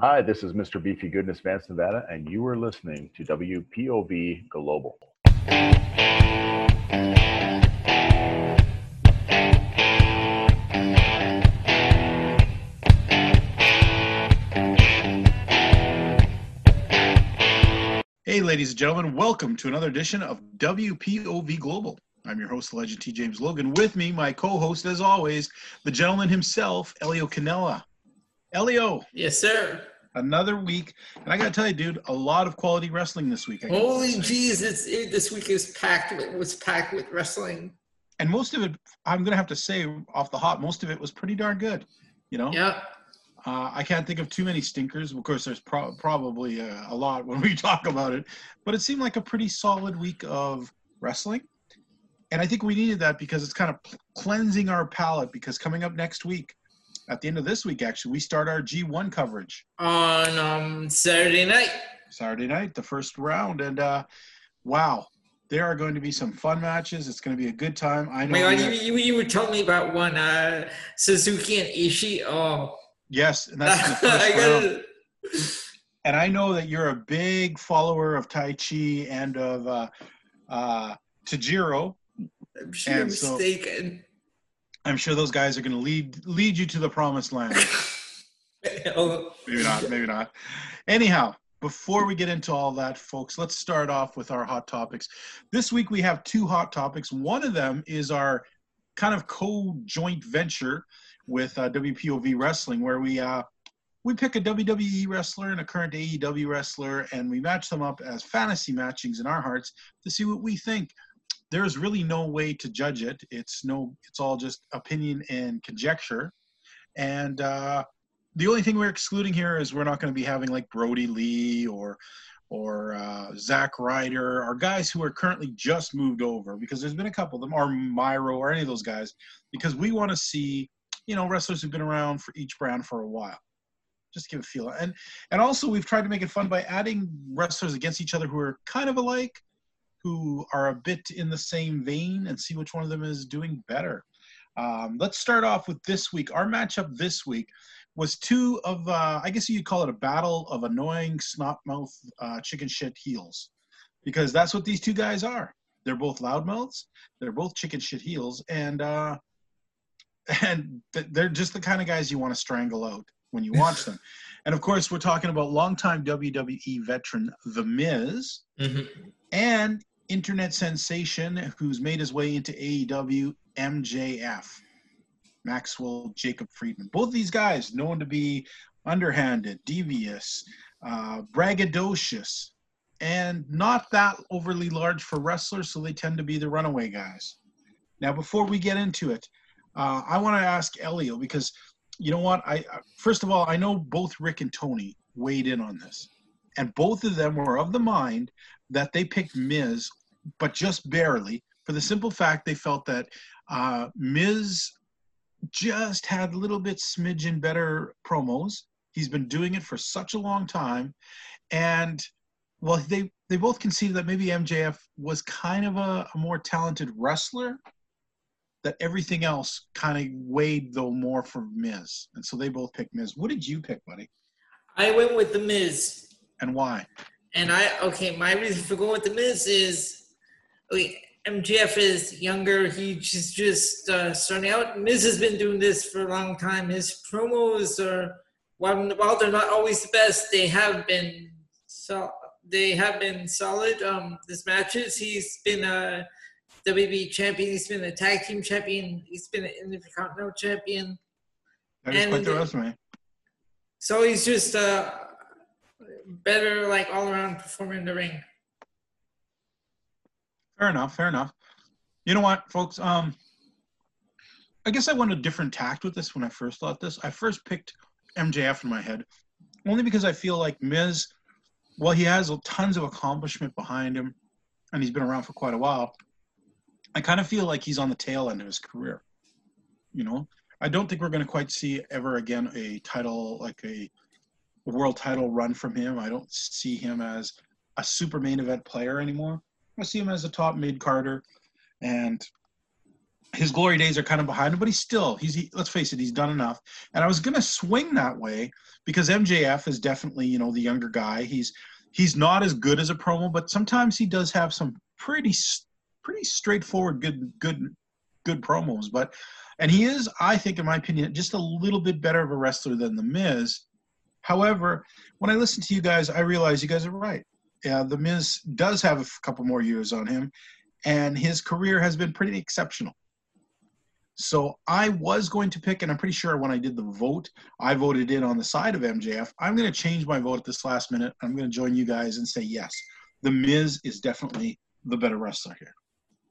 Hi, this is Mr. Beefy Goodness Vance Nevada, and you are listening to WPOV Global. Hey, ladies and gentlemen, welcome to another edition of WPOV Global. I'm your host, the legend T. James Logan. With me, my co host, as always, the gentleman himself, Elio Canella. Elio, Yes, sir. another week. And I got to tell you, dude, a lot of quality wrestling this week. Holy jeez, it, this week is packed. With, was packed with wrestling. And most of it, I'm going to have to say off the hop, most of it was pretty darn good. You know, Yeah. uh, I can't think of too many stinkers. Of course, there's pro- probably uh, a lot when we talk about it, but it seemed like a pretty solid week of wrestling. And I think we needed that because it's kind of cleansing our palate. Because coming up next week, at the end of this week, actually, we start our G1 coverage On um, Saturday night. Saturday night, the first round. And uh, wow, there are going to be some fun matches. It's going to be a good time. I know. my God, you, you, you were telling me about one uh, Suzuki and Ishii. Oh, yes, and that's the I gotta, and I know that you're a big follower of Taichi and of uh, uh, Tajiro. I'm sure And I'm so- mistaken. I'm sure those guys are going to lead lead you to the promised land. oh, maybe not. Maybe not. Anyhow, before we get into all that, folks, let's start off with our hot topics. This week we have two hot topics. One of them is our kind of co-joint venture with uh, WPOV Wrestling, where we uh, we pick a WWE wrestler and a current AEW wrestler, and we match them up as fantasy matchings in our hearts to see what we think. There's really no way to judge it. It's no. It's all just opinion and conjecture, and. Uh, the only thing we're excluding here is we're not going to be having like Brodie Lee or or uh, Zack Ryder or guys who are currently just moved over because there's been a couple of them or Miro or any of those guys because we want to see you know wrestlers who've been around for each brand for a while just to give a feel and and also we've tried to make it fun by adding wrestlers against each other who are kind of alike who are a bit in the same vein and see which one of them is doing better um, let's start off with this week our matchup this week was two of uh, I guess you'd call it a battle of annoying snot mouth uh, chicken shit heels, because that's what these two guys are. They're both loudmouths. They're both chicken shit heels, and uh, and th- they're just the kind of guys you want to strangle out when you watch them. And of course, we're talking about longtime WWE veteran The Miz mhm. and internet sensation who's made his way into AEW MJF. Maxwell Jacob Friedman. Both these guys known to be underhanded, devious, uh, braggadocious, and not that overly large for wrestlers, so they tend to be the runaway guys. Now, before we get into it, uh, I want to ask Elio because you know what? I I- first of all, I know both Rick and Tony weighed in on this, and both of them were of the mind that they picked Miz, but just barely, for the simple fact they felt that uh, Miz just had a little bit smidgen better promos. He's been doing it for such a long time, and well, they they both conceded that maybe MJF was kind of a, a more talented wrestler. That everything else kind of weighed though more for Miz, and so they both picked Miz. What did you pick, buddy, I went with the Miz. and why? And I okay, my reason for going with the Miz is okay, MJF is younger. He's just uh, starting out. Miz has been doing this for a long time. His promos are while while they're not always the best, they have been so they have been solid. Um, this matches. He's been a WWE champion. He's been a tag team champion. He's been an Intercontinental champion. That is quite And- the resume. So he's just uh, better, like all around performer in the ring. Fair enough. Fair enough. You know what, folks? Um, I guess I went a different tact with this when I first thought this. I first picked MJF in my head, only because I feel like Miz, well, he has tons of accomplishment behind him, and he's been around for quite a while. I kind of feel like he's on the tail end of his career. You know, I don't think we're going to quite see ever again a title like a, a world title run from him. I don't see him as a super main event player anymore. I see him as a top mid carder, and his glory days are kind of behind him, but he's still he's he, let's face it, he's done enough. And I was gonna swing that way because MJF is definitely you know the younger guy. He's he's not as good as a promo, but sometimes he does have some pretty pretty straightforward good good good promos. But and he is, I think, in my opinion, just a little bit better of a wrestler than the Miz. However, when I listen to you guys, I realize you guys are right. Yeah, the Miz does have a couple more years on him, and his career has been pretty exceptional. So I was going to pick, and I'm pretty sure when I did the vote, I voted in on the side of MJF. I'm going to change my vote at this last minute. I'm going to join you guys and say yes, The Miz is definitely the better wrestler here.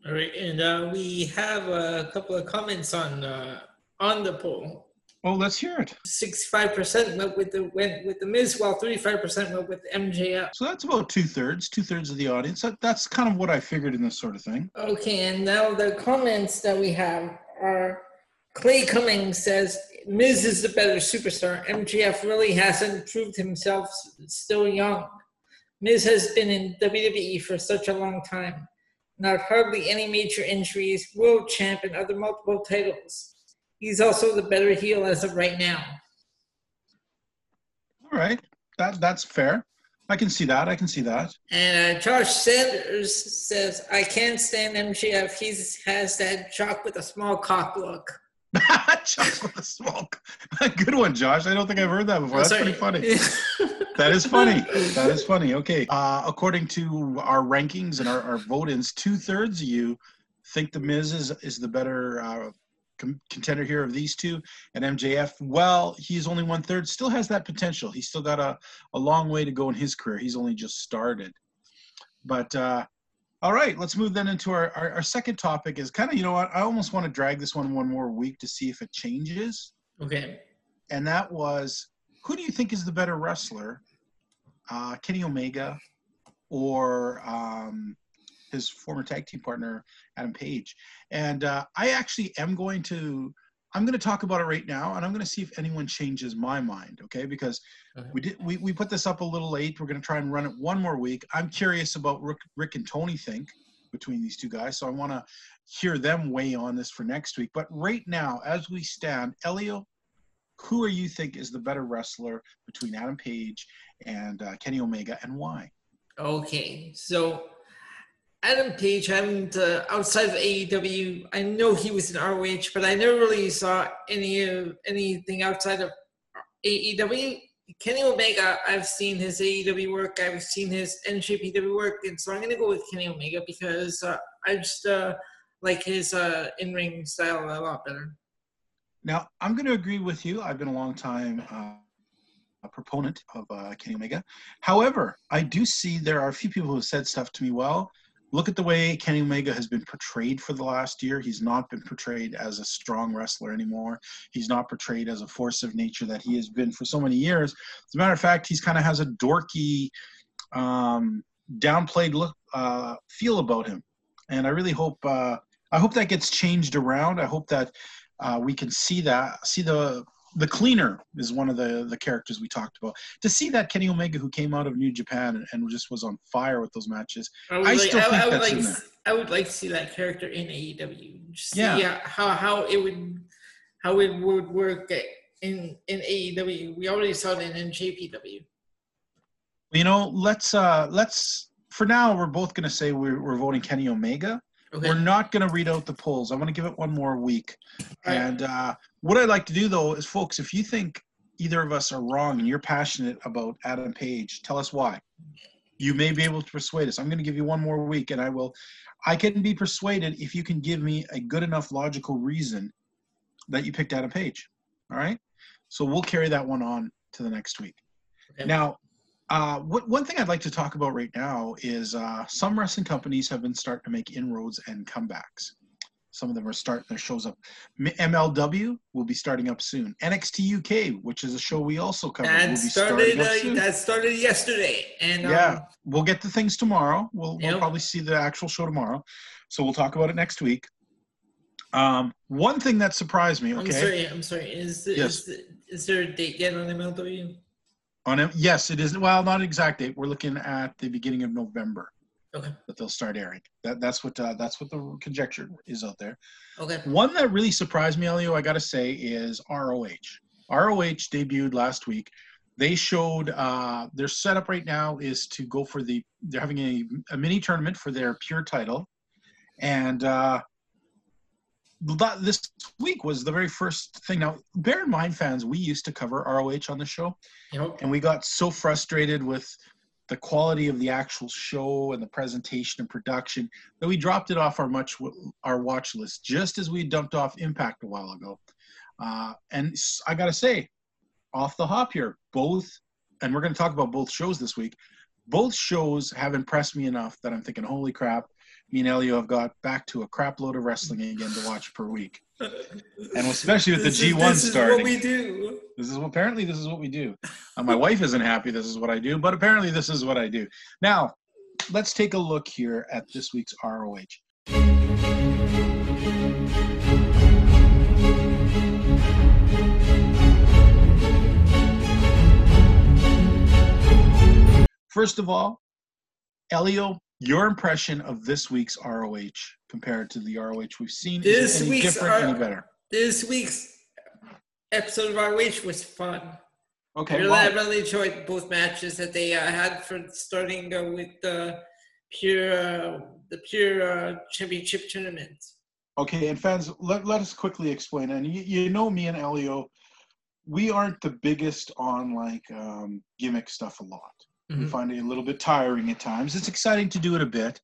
All right, and uh, we have a couple of comments on uh, on the poll. Oh, let's hear it. Sixty-five percent went with the went with the Miz, while thirty-five percent went with MJF. So that's about two thirds, two thirds of the audience. That, that's kind of what I figured in this sort of thing. Okay, and now the comments that we have are Clay Cummings says Miz is the better superstar. MJF really hasn't proved himself. Still young. Miz has been in WWE for such a long time. Not hardly any major injuries. World champ and other multiple titles. He's also the better heel as of right now. All right, that that's fair. I can see that. I can see that. And uh, Josh Sanders says, "I can't stand MJF. He has that Chuck with a small cock look." Chuck with a small. Good one, Josh. I don't think I've heard that before. That's pretty funny. that is funny. That is funny. Okay. Uh, according to our rankings and our, our vote-ins, two thirds of you think the Miz is is the better uh, contender here of these two. And MJF, well, he's only one third, still has that potential. He's still got a, a long way to go in his career. He's only just started. But uh, all right, let's move then into our, our, our second topic is kind of, you know what, I almost want to drag this one one more week to see if it changes. Okay. And that was who do you think is the better wrestler, uh, Kenny Omega or um, his former tag team partner Adam Page. And uh, I actually am going to I'm going to talk about it right now, and I'm going to see if anyone changes my mind. Okay, because okay. we did we, we put this up a little late. We're going to try and run it one more week. I'm curious about Rick, Rick and Tony think between these two guys, so I want to hear them weigh on this for next week. But right now, as we stand, Elio, who are you think is the better wrestler between Adam Page and uh, Kenny Omega, and why? Okay, so Adam Page, I'm uh, outside of AEW. I know he was in ROH, but I never really saw any of anything outside of AEW. Kenny Omega, I've seen his AEW work, I've seen his NJPW work, and so I'm to go with Kenny Omega because uh, I just uh, like his uh, in-ring style a lot better. Now, I'm to agree with you. I've been a long time uh, a proponent of uh, Kenny Omega. However, I do see there are a few people who have said stuff to me. Well, look at the way Kenny Omega has been portrayed for the last year. He's not been portrayed as a strong wrestler anymore. He's not portrayed as a force of nature that he has been for so many years. As a matter of fact, he's kind of has a dorky, um, downplayed look uh, feel about him. And I really hope uh, I hope that gets changed around. I hope that uh, we can see that see the the cleaner is one of the the characters we talked about. To see that Kenny Omega who came out of New Japan and, and just was on fire with those matches, I, I still think I, that's like, in there. I would like to see that character in AEW. Just yeah. see how how it would how it would work in in AEW. We already saw it in NJPW. You know, let's uh let's for now we're both gonna say we're we're voting Kenny Omega. Okay. We're not going to read out the polls. I want to give it one more week. Right. And uh, what I'd like to do, though, is, folks, if you think either of us are wrong and you're passionate about Adam Page, tell us why. You may be able to persuade us. I'm going to give you one more week, and I will. I can be persuaded if you can give me a good enough logical reason that you picked Adam Page. All right. So we'll carry that one on to the next week. Okay. Now, uh, what, one thing I'd like to talk about right now is uh, some wrestling companies have been starting to make inroads and comebacks. Some of them are starting their shows up. MLW will be starting up soon. NXT UK, which is a show we also cover, that will be started, starting uh, That started yesterday, and um, yeah, we'll get the things tomorrow. We'll, we'll probably see the actual show tomorrow, so we'll talk about it next week. Um, one thing that surprised me. Okay, I'm sorry. I'm sorry. Is, yes. is, is there a date yet on MLW? On yes, it is. Well, not exact date. We're looking at the beginning of November. Okay. that they'll start airing. That that's what uh, that's what the conjecture is out there. Okay. One that really surprised me, Elio, I got to say, is ROH. ROH debuted last week. They showed uh, their setup right now is to go for the. They're having a, a mini tournament for their pure title, and uh, that, this week was the very first thing. Now, bear in mind, fans, we used to cover ROH on the show, Yep. and we got so frustrated with the quality of the actual show and the presentation and production that we dropped it off our much our watch list just as we dumped off impact a while ago. Uh, and I gotta say off the hop here both and we're to talk about both shows this week. Both shows have impressed me enough that i'm thinking holy crap me and elio have got back to a crap load of wrestling again to watch per week and especially with the is- g1 starting. this Is what we do. this is apparently this is what we do. Uh, my wife isn't happy. This is what I do, but apparently this is what I do. Now, let's take a look here at this week's ROH. First of all, Elio, your impression of this week's ROH compared to the ROH we've seen This is it any week's different, R- any better? This week's episode of ROH was fun. Okay, really, wow. I really enjoyed both matches that they uh, had for starting uh, with the pure uh, the pure uh, championship tournament. Okay, and fans, let, let us quickly explain. And you, you know me and Elio, we aren't the biggest on like um, gimmick stuff a lot. We Mhm. find it a little bit tiring at times. It's exciting to do it a bit.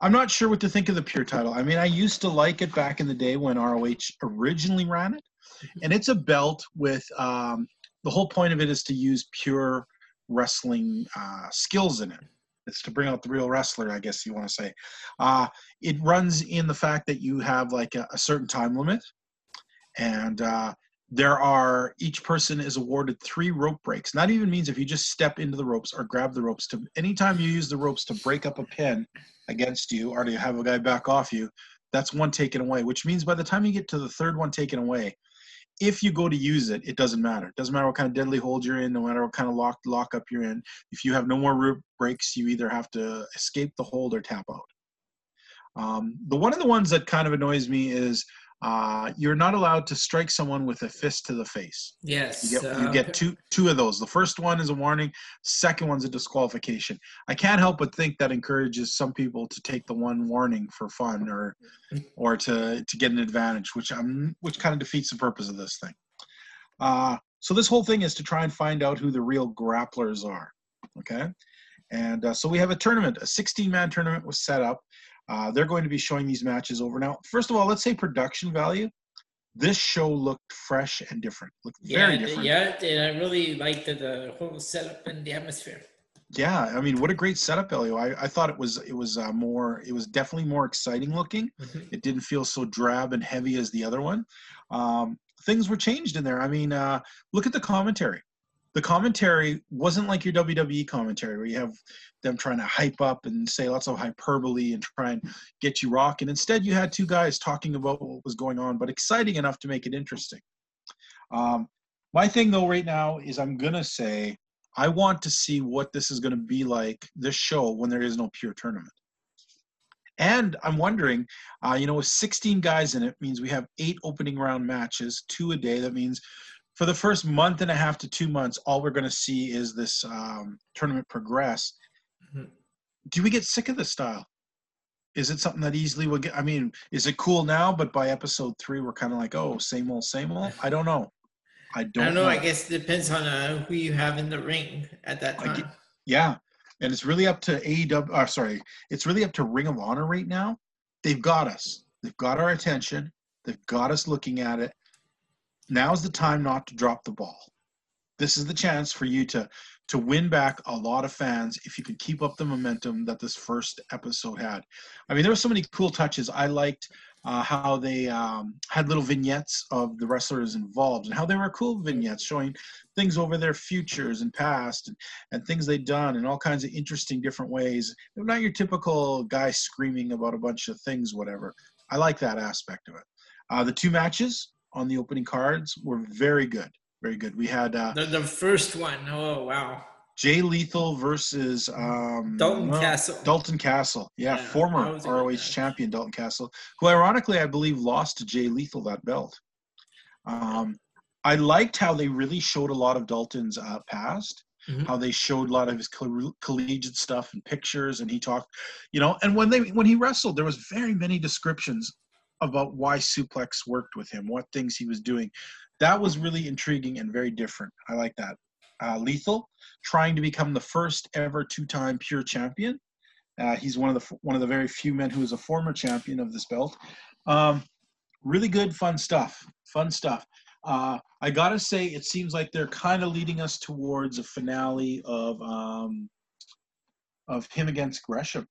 I'm not sure what to think of the pure title. I mean, I used to like it back in the day when ROH originally ran it, and it's a belt with um, the whole point of it is to use pure wrestling uh, skills in it. It's to bring out the real wrestler, I guess you want to say. Uh, it runs in the fact that you have like a, a certain time limit, and uh, there are each person is awarded three rope breaks. Not even means if you just step into the ropes or grab the ropes to anytime you use the ropes to break up a pin against you or to have a guy back off you, that's one taken away. Which means by the time you get to the third one taken away, if you go to use it, it doesn't matter. It doesn't matter what kind of deadly hold you're in, no matter what kind of lock lock up you're in. If you have no more rope breaks, you either have to escape the hold or tap out. Um, the one of the ones that kind of annoys me is uh, you're not allowed to strike someone with a fist to the face. Yes, You get, uh, you get two two of those. The first one is a warning. Second one's a disqualification. I can't help but think that encourages some people to take the one warning for fun or or to to get an advantage, which I'm which kind of defeats the purpose of this thing. Uh, so this whole thing is to try and find out who the real grapplers are. Okay, and uh, so we have a tournament. A 16-man tournament was set up. Uh, they're going to be showing these matches over now. First of all, let's say production value. This show looked fresh and different. Looked very yeah, different. yeah, and I really liked the, the whole setup and the atmosphere. Yeah, I mean, what a great setup, Elio. I, I thought it was it was uh, more it was definitely more exciting looking. Mhm. It didn't feel so drab and heavy as the other one. Um, things were changed in there. I mean, uh, look at the commentary. The commentary wasn't like your WWE commentary where you have them trying to hype up and say lots of hyperbole and try and get you rocking. Instead, you had two guys talking about what was going on, but exciting enough to make it interesting. Um, my thing though right now is I'm gonna say I want to see what this is going to be like this show when there is no pure tournament. And I'm wondering, uh, you know, with 16 guys in it means we have eight opening round matches, two a day. That means for the first month and a half to two months, all we're going to see is this um, tournament progress. Mhm. Do we get sick of this style? Is it something that easily will get? I mean, is it cool now? But by episode three, we're kind of like, oh, same old, same old. I don't know. I don't, I don't know. I guess it depends on uh, who you have in the ring at that time. get- Yeah, and it's really up to AEW. Uh, sorry, it's really up to Ring of Honor right now. They've got us. They've got our attention. They've got us looking at it. Now's the time not to drop the ball. This is the chance for you to to win back a lot of fans if you can keep up the momentum that this first episode had. I mean, there were so many cool touches. I liked uh, how they um, had little vignettes of the wrestlers involved and how they were cool vignettes showing things over their futures and past and, and things they'd done in all kinds of interesting different ways. They're not your typical guy screaming about a bunch of things, whatever. I like that aspect of it. Uh, the two matches on the opening cards were very good. Very good. We had uh, The, the first one, oh wow. Jay Lethal versus um, Dalton well, Castle. Dalton Castle, yeah, Yeah, former that was a good ROH champion Dalton Castle, who ironically I believe lost to Jay Lethal that belt. Um, I liked how they really showed a lot of Dalton's uh, past, Mhm. how they showed a lot of his coll- collegiate stuff and pictures, and he talked, you know, and when they when he wrestled, there was very many descriptions about why suplex worked with him, what things he was doing. That was really intriguing and very different. I like that. Uh, Lethal trying to become the first ever two-time pure champion. Uh, he's one of the one of the very few men who is a former champion of this belt. Um, really good, fun stuff. Fun stuff. Uh, I gotta say, it seems like they're kind of leading us towards a finale of um, of him against Gresham.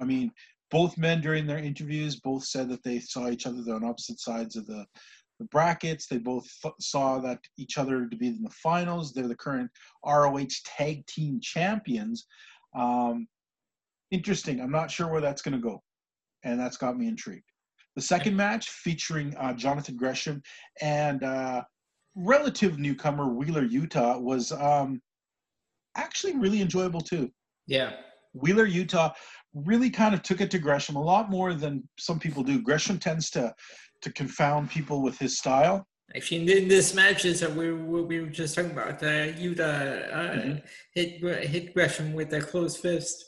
I mean, both men during their interviews both said that they saw each other on opposite sides of the, the brackets. They both th- saw that each other to be in the finals. They're the current ROH Tag Team Champions. Um, interesting. I'm not sure where that's going to go, and that's got me intrigued. The second match featuring uh, Jonathan Gresham and uh, relative newcomer Wheeler Yuta was um, actually really enjoyable too. Yeah. Wheeler Yuta really kind of took it to Gresham a lot more than some people do. Gresham tends to to confound people with his style. Actually, in this match is uh, we, we we were just talking about uh, Yuta uh, Mhm. hit hit Gresham with a closed fist.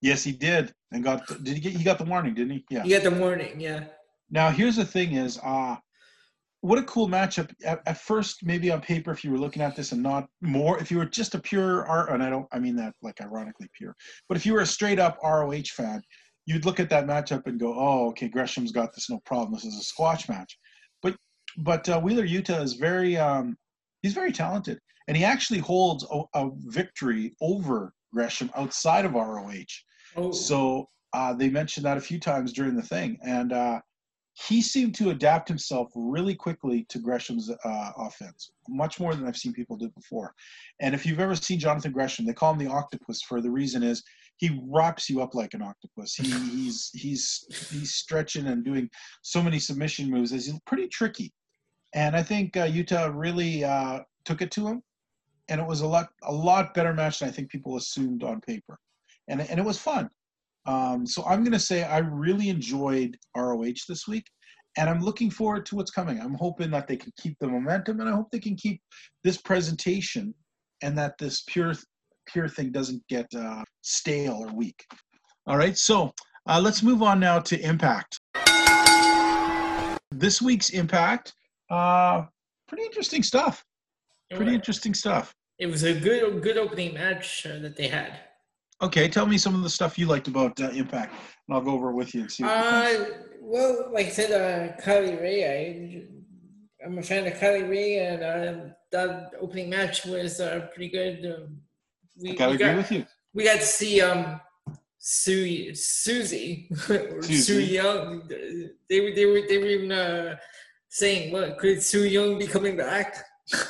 Yes, he did, and got did he get he got the warning, didn't he? Yeah. he got the warning, yeah. Now here's the thing: is uh what a cool matchup. At, at first, maybe on paper, if you were looking at this and not more, if you were just a pure art, and I don't, I mean that like ironically pure, but if you were a straight up ROH fan, you'd look at that matchup and go, "Oh, okay, Gresham's got this, no problem. This is a squash match." But but uh, Wheeler Yuta is very um, he's very talented, and he actually holds a, a victory over Gresham outside of ROH. Oh, So uh, they mentioned that a few times during the thing, and uh, he seemed to adapt himself really quickly to Gresham's uh, offense, much more than I've seen people do before. And if you've ever seen Jonathan Gresham, they call him the octopus for the reason is he wraps you up like an octopus. He, he's he's he's stretching and doing so many submission moves. He's pretty tricky, and I think uh, Yuta really uh, took it to him, and it was a lot a lot better match than I think people assumed on paper, and and it was fun. Um, so I'm going to say I really enjoyed ROH this week, and I'm looking forward to what's coming. I'm hoping that they can keep the momentum, and I hope they can keep this presentation, and that this pure pure thing doesn't get uh, stale or weak. All right, so uh, let's move on now to Impact. This week's Impact, uh, pretty interesting stuff. Pretty interesting stuff. It was a good good opening match uh, that they had. Okay, tell me some of the stuff you liked about uh, Impact, and I'll go over it with you and see. What. Uh, well, like I said, uh, Kylie Rae, I, I'm a fan of Kylie Rae, and uh, that opening match was uh, pretty good. Um, we, I gotta we agree got, with you. we got to see um, Sue, Susie, or Sue Susie. Young. They were they were they were even uh, saying, "What could Su Yung be coming back?"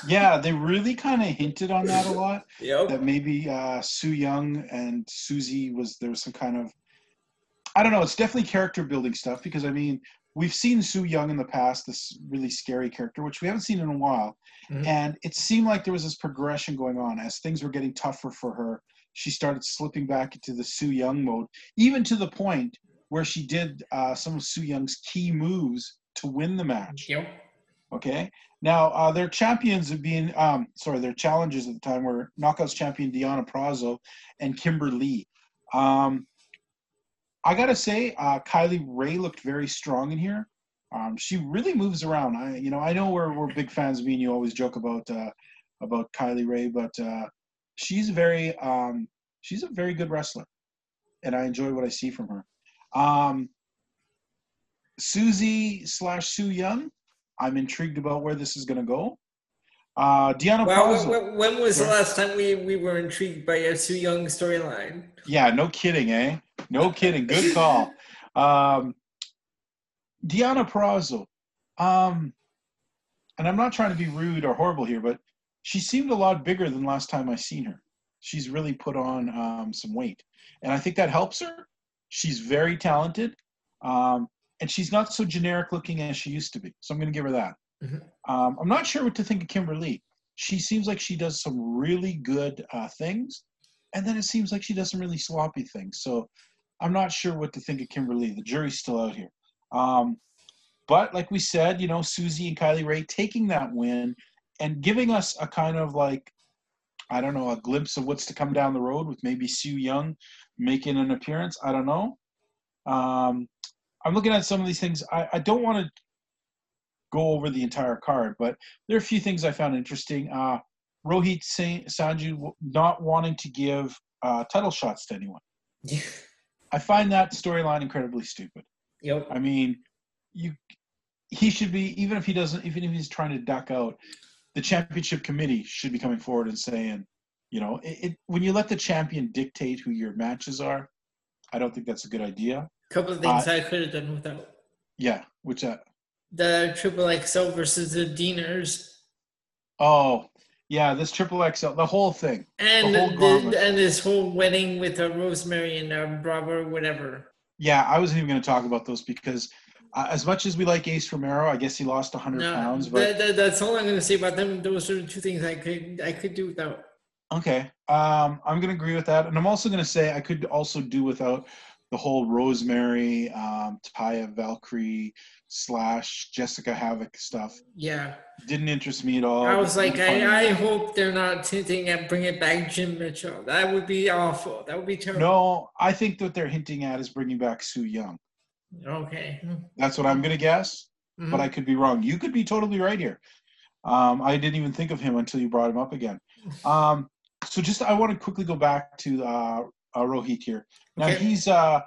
Yeah, they really kind of hinted on that a lot. Yep. that maybe uh, Su Yung and Susie was there was some kind of I don't know. It's definitely character building stuff because I mean we've seen Su Yung in the past, this really scary character, which we haven't seen in a while, Mhm. and it seemed like there was this progression going on as things were getting tougher for her. She started slipping back into the Su Yung mode, even to the point where she did uh, some of Su Yung's key moves to win the match. Yep. Okay. Now uh, their champions have been, um, sorry, their challengers at the time were Knockouts champion Deonna Purrazzo and Kimber Lee. Um, I gotta say, uh, Kylie Rae looked very strong in here. Um, she really moves around. I, you know, I know we're we're big fans. Me and you always joke about uh, about Kylie Rae, but uh, she's very um, she's a very good wrestler, and I enjoy what I see from her. Um, Susie slash Su Yung. I'm intrigued about where this is going to go. Uh, Deonna Well, when, was the last time we, we were intrigued by a Su Yung storyline? Yeah, no kidding, eh? No kidding. Good call. Um, Deonna Purrazzo. Um, and I'm not trying to be rude or horrible here, but she seemed a lot bigger than last time I seen her. She's really put on um, some weight, and I think that helps her. She's very talented, um, and she's not so generic looking as she used to be. So I'm going to give her that. Mhm. Um, I'm not sure what to think of Kimber Lee. She seems like she does some really good uh, things, and then it seems like she does some really sloppy things. So I'm not sure what to think of Kimber Lee. The jury's still out here. Um, but like we said, you know, Susie and Kylie Rae taking that win and giving us a kind of like, I don't know, a glimpse of what's to come down the road with maybe Su Yung making an appearance. I don't know. Um, I'm looking at some of these things. I, I don't want to go over the entire card, but there are a few things I found interesting. Uh, Rohit Raju not wanting to give uh, title shots to anyone. I find that storyline incredibly stupid. Yep. I mean, you he should be even if he doesn't even if he's trying to duck out, the championship committee should be coming forward and saying, you know, it, it when you let the champion dictate who your matches are, I don't think that's a good idea. A couple of things uh, I could have done without. Yeah, which that? The triple XL versus the Deaners. Oh, yeah, this triple XL, the whole thing, and the whole the, and this whole wedding with uh, Rosemary and uh, Bravo, whatever. Yeah, I wasn't even going to talk about those because uh, as much as we like Ace Romero, I guess he lost 100 no, pounds. But that, that, that's all I'm going to say about them. Those are the two things I could I could do without. Okay, um, I'm going to agree with that, and I'm also going to say I could also do without the whole Rosemary, um, Taya Valkyrie slash Jessicka Havok stuff. Yeah. Didn't interest me at all. I was like, I, I hope they're not hinting at bringing back Jim Mitchell. That would be awful. That would be terrible. No, I think what they're hinting at is bringing back Su Yung. Okay. That's what I'm going to guess, mm-hmm. but I could be wrong. You could be totally right here. Um, I didn't even think of him until you brought him up again. Um, so just I want to quickly go back to uh, uh, Rohit here. Now okay. he's uh,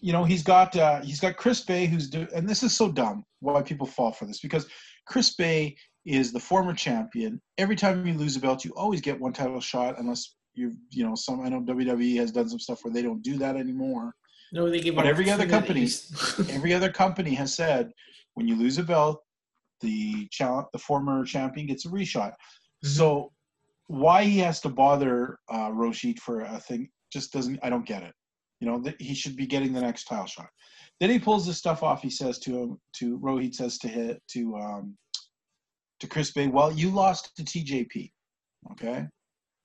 you know he's got uh, he's got Chris Bey who's do- and this is so dumb why people fall for this because Chris Bey is the former champion. Every time you lose a belt, you always get one title shot unless you you know some I know WWE has done some stuff where they don't do that anymore. No, they give. But every other company, every other company has said when you lose a belt, the challenge, the former champion gets a reshot. Mm-hmm. So why he has to bother uh, Rohit for a thing just doesn't. I don't get it. You know, that he should be getting the next tile shot. Then he pulls this stuff off. He says to him, to Rohit says to hit to um, to Chris Bey. Well, you lost to TJP. Okay,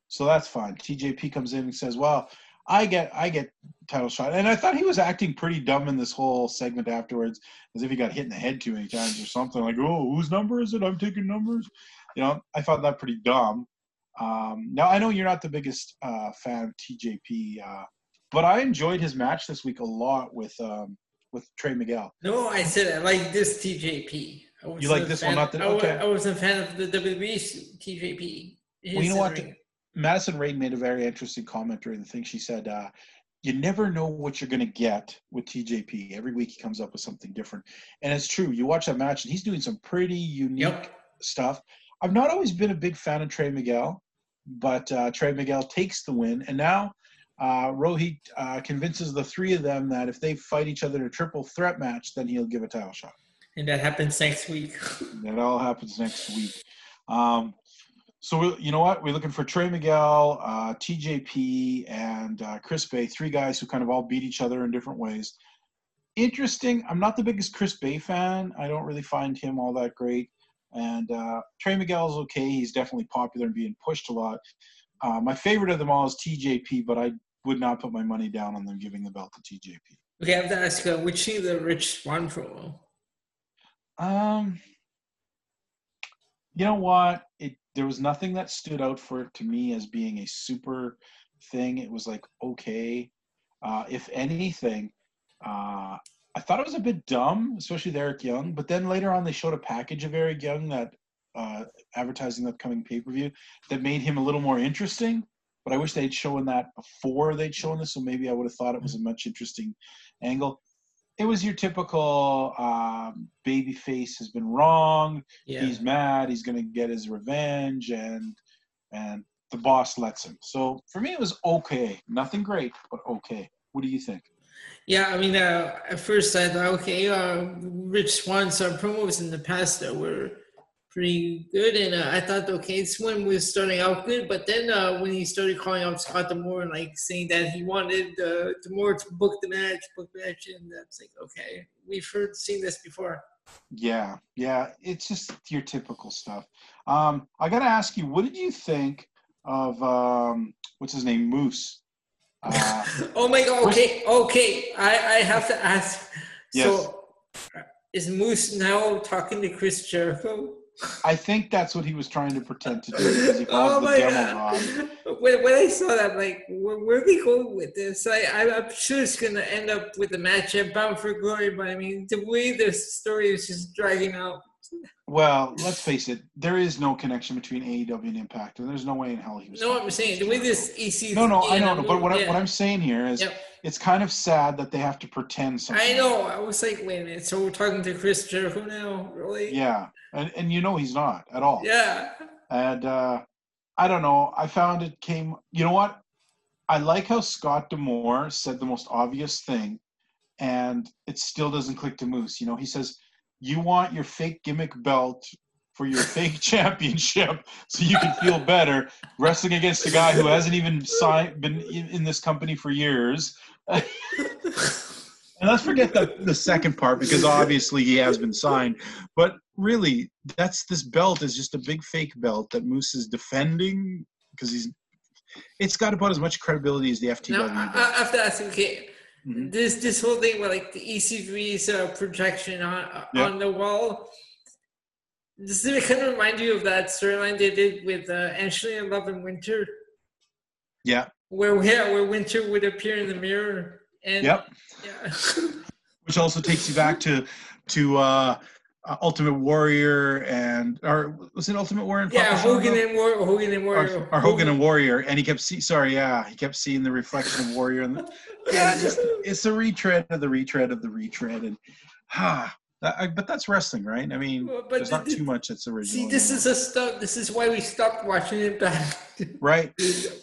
so that's fine. TJP comes in and says, "Well, I get I get title shot," and I thought he was acting pretty dumb in this whole segment afterwards, as if he got hit in the head too many times or something. Like, "Oh, whose number is it? I'm taking numbers." You know, I found that pretty dumb. Um, now I know you're not the biggest uh, fan of TJP, uh, but I enjoyed his match this week a lot with um, with Trey Miguel. No, I said I like this TJP. You like this one, not the okay. I, was a fan of the WWE TJP. Well, you know what? Madison Rayne made a very interesting comment during the thing. She said, uh, "You never know what you're going to get with TJP. Every week he comes up with something different, and it's true. You watch that match, and he's doing some pretty unique yep. stuff. I've not always been a big fan of Trey Miguel, but uh, Trey Miguel takes the win, and now uh, Rohit uh, convinces the three of them that if they fight each other in a triple threat match, then he'll give a title shot. And that happens next week. that all happens next week. Um, so we, you know what? We're looking for Trey Miguel, uh, TJP, and uh, Chris Bey, three guys who kind of all beat each other in different ways. Interesting. I'm not the biggest Chris Bey fan. I don't really find him all that great. And uh, Trey Miguel is okay. He's definitely popular and being pushed a lot. Uh, my favorite of them all is TJP, but I would not put my money down on them giving the belt to TJP. Okay, I have to ask you, which is the Rich one promo? Um, you know what? It there was nothing that stood out for it to me as being a super thing. It was like okay. Uh, if anything, uh, I thought it was a bit dumb, especially with Eric Young. But then later on, they showed a package of Eric Young that uh, advertising the upcoming pay per view that made him a little more interesting. But I wish they'd shown that before they'd shown this, so maybe I would have thought it was a much interesting angle. It was your typical um, baby face has been wrong. Yeah. He's mad. He's going to get his revenge, and and the boss lets him. So for me, it was okay. Nothing great, but okay. What do you think? Yeah, I mean, uh, at first I thought, okay, uh, Rich Swann's uh, promos in the past uh, were pretty good, and uh, I thought, okay, this one was starting out good, but then uh, when he started calling out Scott D'Amore and like saying that he wanted uh, D'Amore to book the match, book the match, and that's like, okay, we've heard seen this before. Yeah, yeah, it's just your typical stuff. Um, I got to ask you, what did you think of um, what's his name, Moose. Uh, oh my god. Okay, okay. I I have to ask. Yes. So, is Moose now talking to Chris Jericho? I think that's what he was trying to pretend to do because he called Oh the my demo god! When, when I saw that, like, where, where are they going with this? I, I'm sure it's gonna end up with a match at Bound for Glory, but I mean, the way this story is just dragging out. Well, let's face it, there is no connection between AEW and Impact, and there's no way in hell he was. No, talking I'm saying the way this EC. No, no, I know, but what, I, what I'm saying here is, Yep. it's kind of sad that they have to pretend something. I know. I was like, wait a minute. So we're talking to Chris Jericho now, really? Yeah, and and you know he's not at all. Yeah. And uh, I don't know. I found it came. You know what? I like how Scott D'Amore said the most obvious thing, and it still doesn't click to Moose. You know, he says, "You want your fake gimmick belt for your fake championship, so you can feel better wrestling against a guy who hasn't even signed, been in, this company for years." And let's forget the, the second part because obviously he has been signed. But really, that's this belt is just a big fake belt that Moose is defending because he's. It's got about as much credibility as the FTW. Now, I, does. I have to. Okay, Mhm. this this whole thing with like the EC3's uh, projection on Yeah. on the wall. Does it kind of remind you of that storyline they did with uh, Angelina Love in Winter, yeah. where where where Winter would appear in the mirror and Yep. yeah. Which also takes you back to to uh, uh, Ultimate Warrior and or was it Ultimate Warrior? and Yeah, Hogan and War, Hogan and Warrior. or Hogan and Warrior, and he kept see. Sorry, yeah, he kept seeing the reflection of Warrior, and yeah, just, it's a retread of the retread of the retread, and ah, that, I, but that's wrestling, right? I mean, but there's not the- too much that's original. See, this is a stuff. This is why we stopped watching it back. right.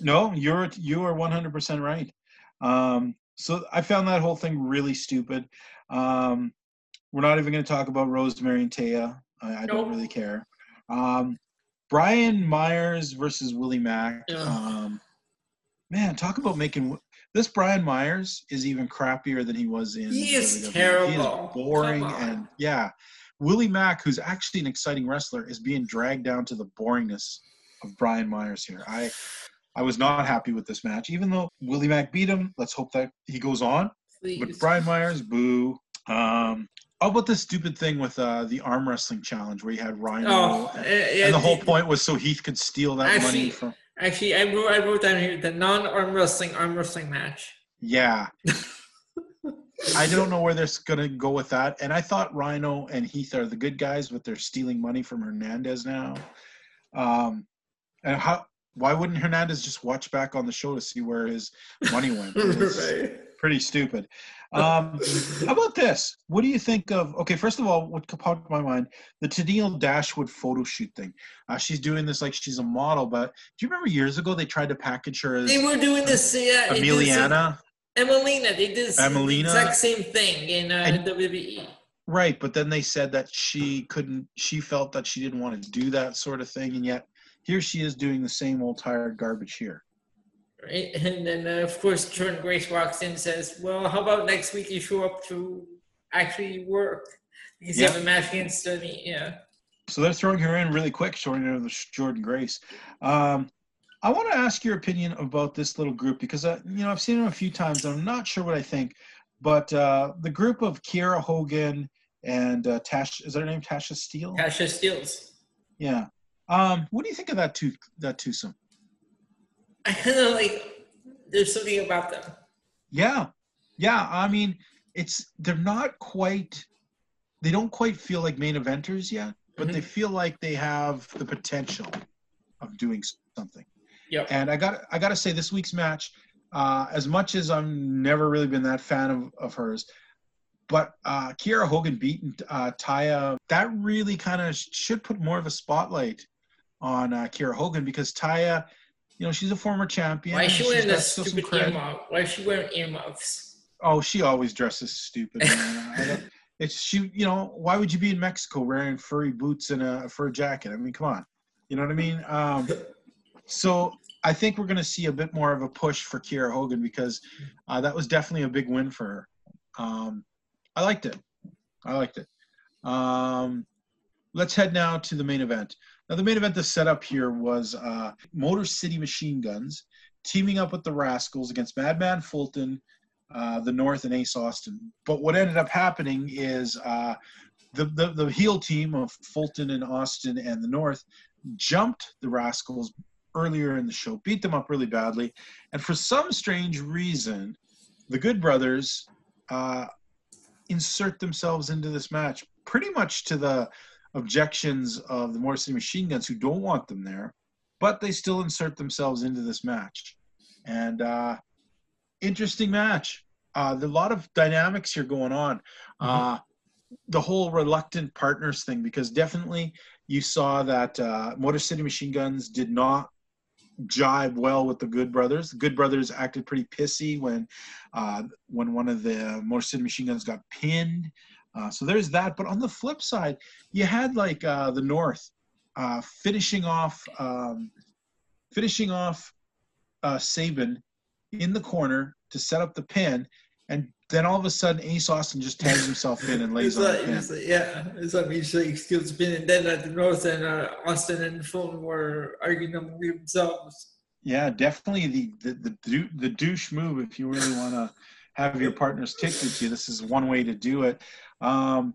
No, you're you are 100 percent right. Um, so I found that whole thing really stupid. Um, we're not even going to talk about Rosemary and Taya. I, I don't really care. Um, Brian Myers versus Willie Mack. Um, man, talk about making this Brian Myers is even crappier than he was in. He is WWE. He terrible. is boring and yeah. Willie Mack, who's actually an exciting wrestler, is being dragged down to the boringness of Brian Myers here. I I was not happy with this match, even though Willie Mack beat him. Let's hope that he goes on. But Brian Myers, boo. Um, how about this stupid thing with uh, the arm wrestling challenge where you had Rhino, Oh, and, uh, yeah, and the whole point was so Heath could steal that money Actually- from. Actually, I wrote, I wrote down here the non-arm wrestling arm wrestling match. Yeah. I don't know where they're going to go with that. And I thought Rhino and Heath are the good guys, but they're stealing money from Hernandez now. Um, and how? Why wouldn't Hernandez just watch back on the show to see where his money went? It's pretty stupid. Um, how about this? What do you think of? Okay, first of all, what popped my mind the Tennille Dashwood photo shoot thing. Uh, she's doing this like she's a model, but do you remember years ago they tried to package her as They were doing this. Yeah, they did this- Emiliana? Emmalina. They did the Emmalina? exact same thing in uh, And- WWE. Right, but then they said that she couldn't. She felt that she didn't want to do that sort of thing, and yet here she is doing the same old tired garbage here. Right? And then, uh, of course, Jordynne Grace walks in and says, Well, how about next week you show up to actually work? Because you have a match against uh. Yeah. So they're throwing her in really quick, showing her the Jordynne Grace. Um, I want to ask your opinion about this little group because uh, you know I've seen them a few times. I'm not sure what I think, but uh, the group of Kiera Hogan and uh, Tash is that her name Tasha Steele? Tasha Steelz. Yeah. Um, what do you think of that two that twosome? I kind of like, there's something about them. Yeah, yeah. I mean, it's they're not quite. They don't quite feel like main eventers yet, but they feel like they have the potential of doing something. Yep. And I got I got to say, this week's match, uh, as much as I've never really been that fan of, of hers, but uh, Kiera Hogan beating uh, Taya, that really kind of should put more of a spotlight on uh, Kiera Hogan because Taya, you know, she's a former champion. Why is she wearing that stupid earmuff? Why is she wearing earmuffs? Oh, she always dresses stupid. Man. I don't- it's she. You know, why would you be in Mexico wearing furry boots and a fur jacket? I mean, come on. You know what I mean? Um, so I think we're going to see a bit more of a push for Kiera Hogan because uh, that was definitely a big win for her. Um, I liked it. I liked it. Um, let's head now to the main event. Now, the main event the setup here was uh, Motor City Machine Guns teaming up with the Rascals against Madman Fulton, uh, the North, and Ace Austin. But what ended up happening is uh, the, the the heel team of Fulton and Austin and the North jumped the Rascals earlier in the show, beat them up really badly, and for some strange reason, the Good Brothers uh, insert themselves into this match, pretty much to the objections of the Motor City Machine Guns, who don't want them there, but they still insert themselves into this match, and uh, interesting match. Uh, there's a lot of dynamics here going on. Uh, the whole reluctant partners thing, because definitely you saw that uh, Motor City Machine Guns did not jive well with the Good Brothers. The Good Brothers acted pretty pissy when uh, when one of the Motor City Machine Guns got pinned. Uh, so there's that. But on the flip side, you had like uh, the North uh, finishing off um, finishing off uh, Sabin in the corner to set up the pin, and then all of a sudden Ace Austin just tags himself in and lays on like, the pin. it's like, yeah, it's like usually excuse been and then at the north and uh, Austin and Fulton were arguing among themselves. Yeah, definitely the the the, the douche move. If you really want to have your partners ticked at you, this is one way to do it. Um,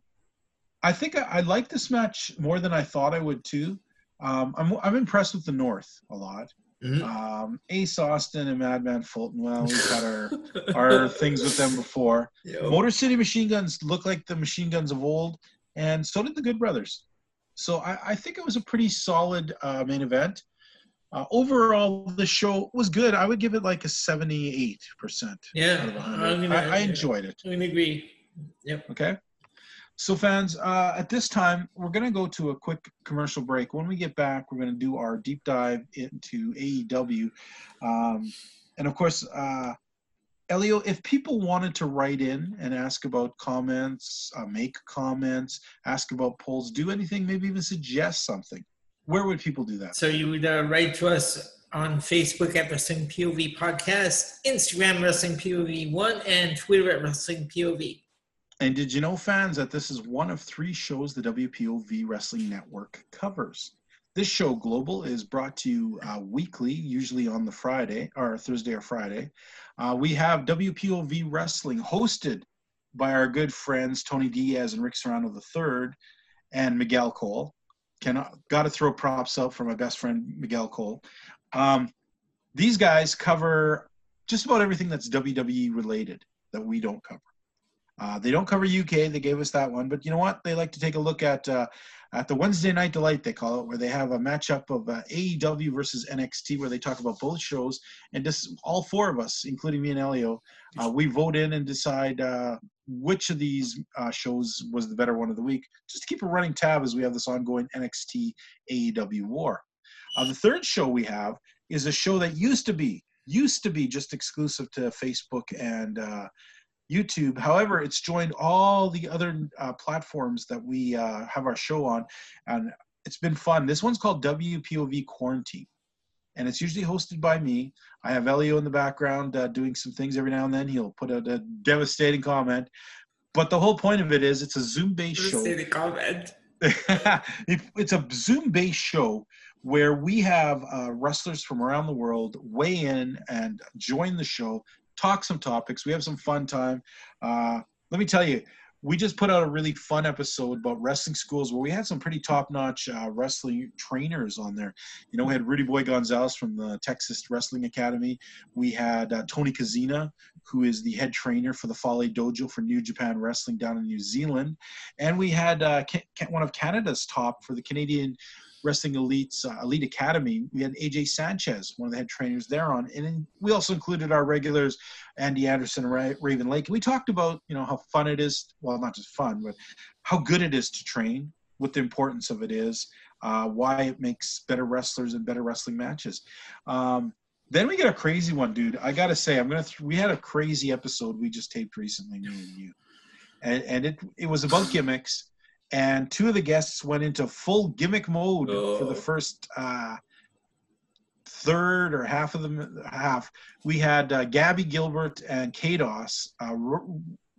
I think I, I like this match more than I thought I would too. Um, I'm I'm impressed with the North a lot. Mhm. Um, Ace Austin and Madman Fulton. Well, we've had our our things with them before. Yo. Motor City Machine Guns look like the machine guns of old, and so did the Good Brothers. So I, I think it was a pretty solid uh, main event. Uh, overall, the show was good. I would give it like a 78%. Yeah, out of 100. I'm gonna- I, I enjoyed it. I'm gonna agree. Yep. Okay. So, fans, uh, at this time, we're going to go to a quick commercial break. When we get back, we're going to do our deep dive into AEW. Um, and of course, uh, Elio, if people wanted to write in and ask about comments, uh, make comments, ask about polls, do anything, maybe even suggest something, where would people do that? So you would uh, write to us on Facebook at Wrestling POV Podcast, Instagram Wrestling POV One, and Twitter at Wrestling POV. And did you know, fans, that this is one of three shows the WPOV Wrestling Network covers? This show, Global, is brought to you uh, weekly, usually on the Friday or Thursday or Friday. Uh, we have WPOV Wrestling hosted by our good friends Tony Diaz and Rick Serrano III and Miguel Cole. Can got to throw props up for my best friend Miguel Cole. Um, these guys cover just about everything that's WWE related that we don't cover. Uh, they don't cover UK. They gave us that one, but you know what? They like to take a look at uh, at the Wednesday Night Delight. They call it, where they have a matchup of uh, AEW versus NXT, where they talk about both shows. And just all four of us, including me and Elio, uh, we vote in and decide uh, which of these uh, shows was the better one of the week. Just to keep a running tab as we have this ongoing NXT AEW war. Uh, the third show we have is a show that used to be used to be just exclusive to Facebook and uh, YouTube. However, it's joined all the other uh, platforms that we uh, have our show on, and it's been fun. This one's called WPOV Quarantine, and it's usually hosted by me. I have Elio in the background uh, doing some things every now and then. He'll put out a devastating comment, but the whole point of it is it's a Zoom-based show the comment. it's a Zoom based show where we have uh, wrestlers from around the world weigh in and join the show, talk some topics. We have some fun time. Uh, let me tell you, we just put out a really fun episode about wrestling schools where we had some pretty top notch uh, wrestling trainers on there. You know, we had Rudy Boy Gonzalez from the Texas Wrestling Academy. We had uh, Tony Kazina, who is the head trainer for the Fale Dojo for New Japan Wrestling down in New Zealand. And we had uh, one of Canada's top for the Canadian Wrestling Elites uh, Elite Academy. We had AJ Sanchez, one of the head trainers there on, and then we also included our regulars, Andy Anderson and Ra- Raven Lake. We talked about you know how fun it is. Well, not just fun, but how good it is to train, what the importance of it is, uh, why it makes better wrestlers and better wrestling matches. Um, then we get a crazy one, dude. I gotta say, I'm gonna. Th- we had a crazy episode we just taped recently, me and you, and, and it it was about gimmicks and two of the guests went into full gimmick mode for Oh. the first uh, third or half of the half. We had uh, Gabby Gilbert and Kados. Uh,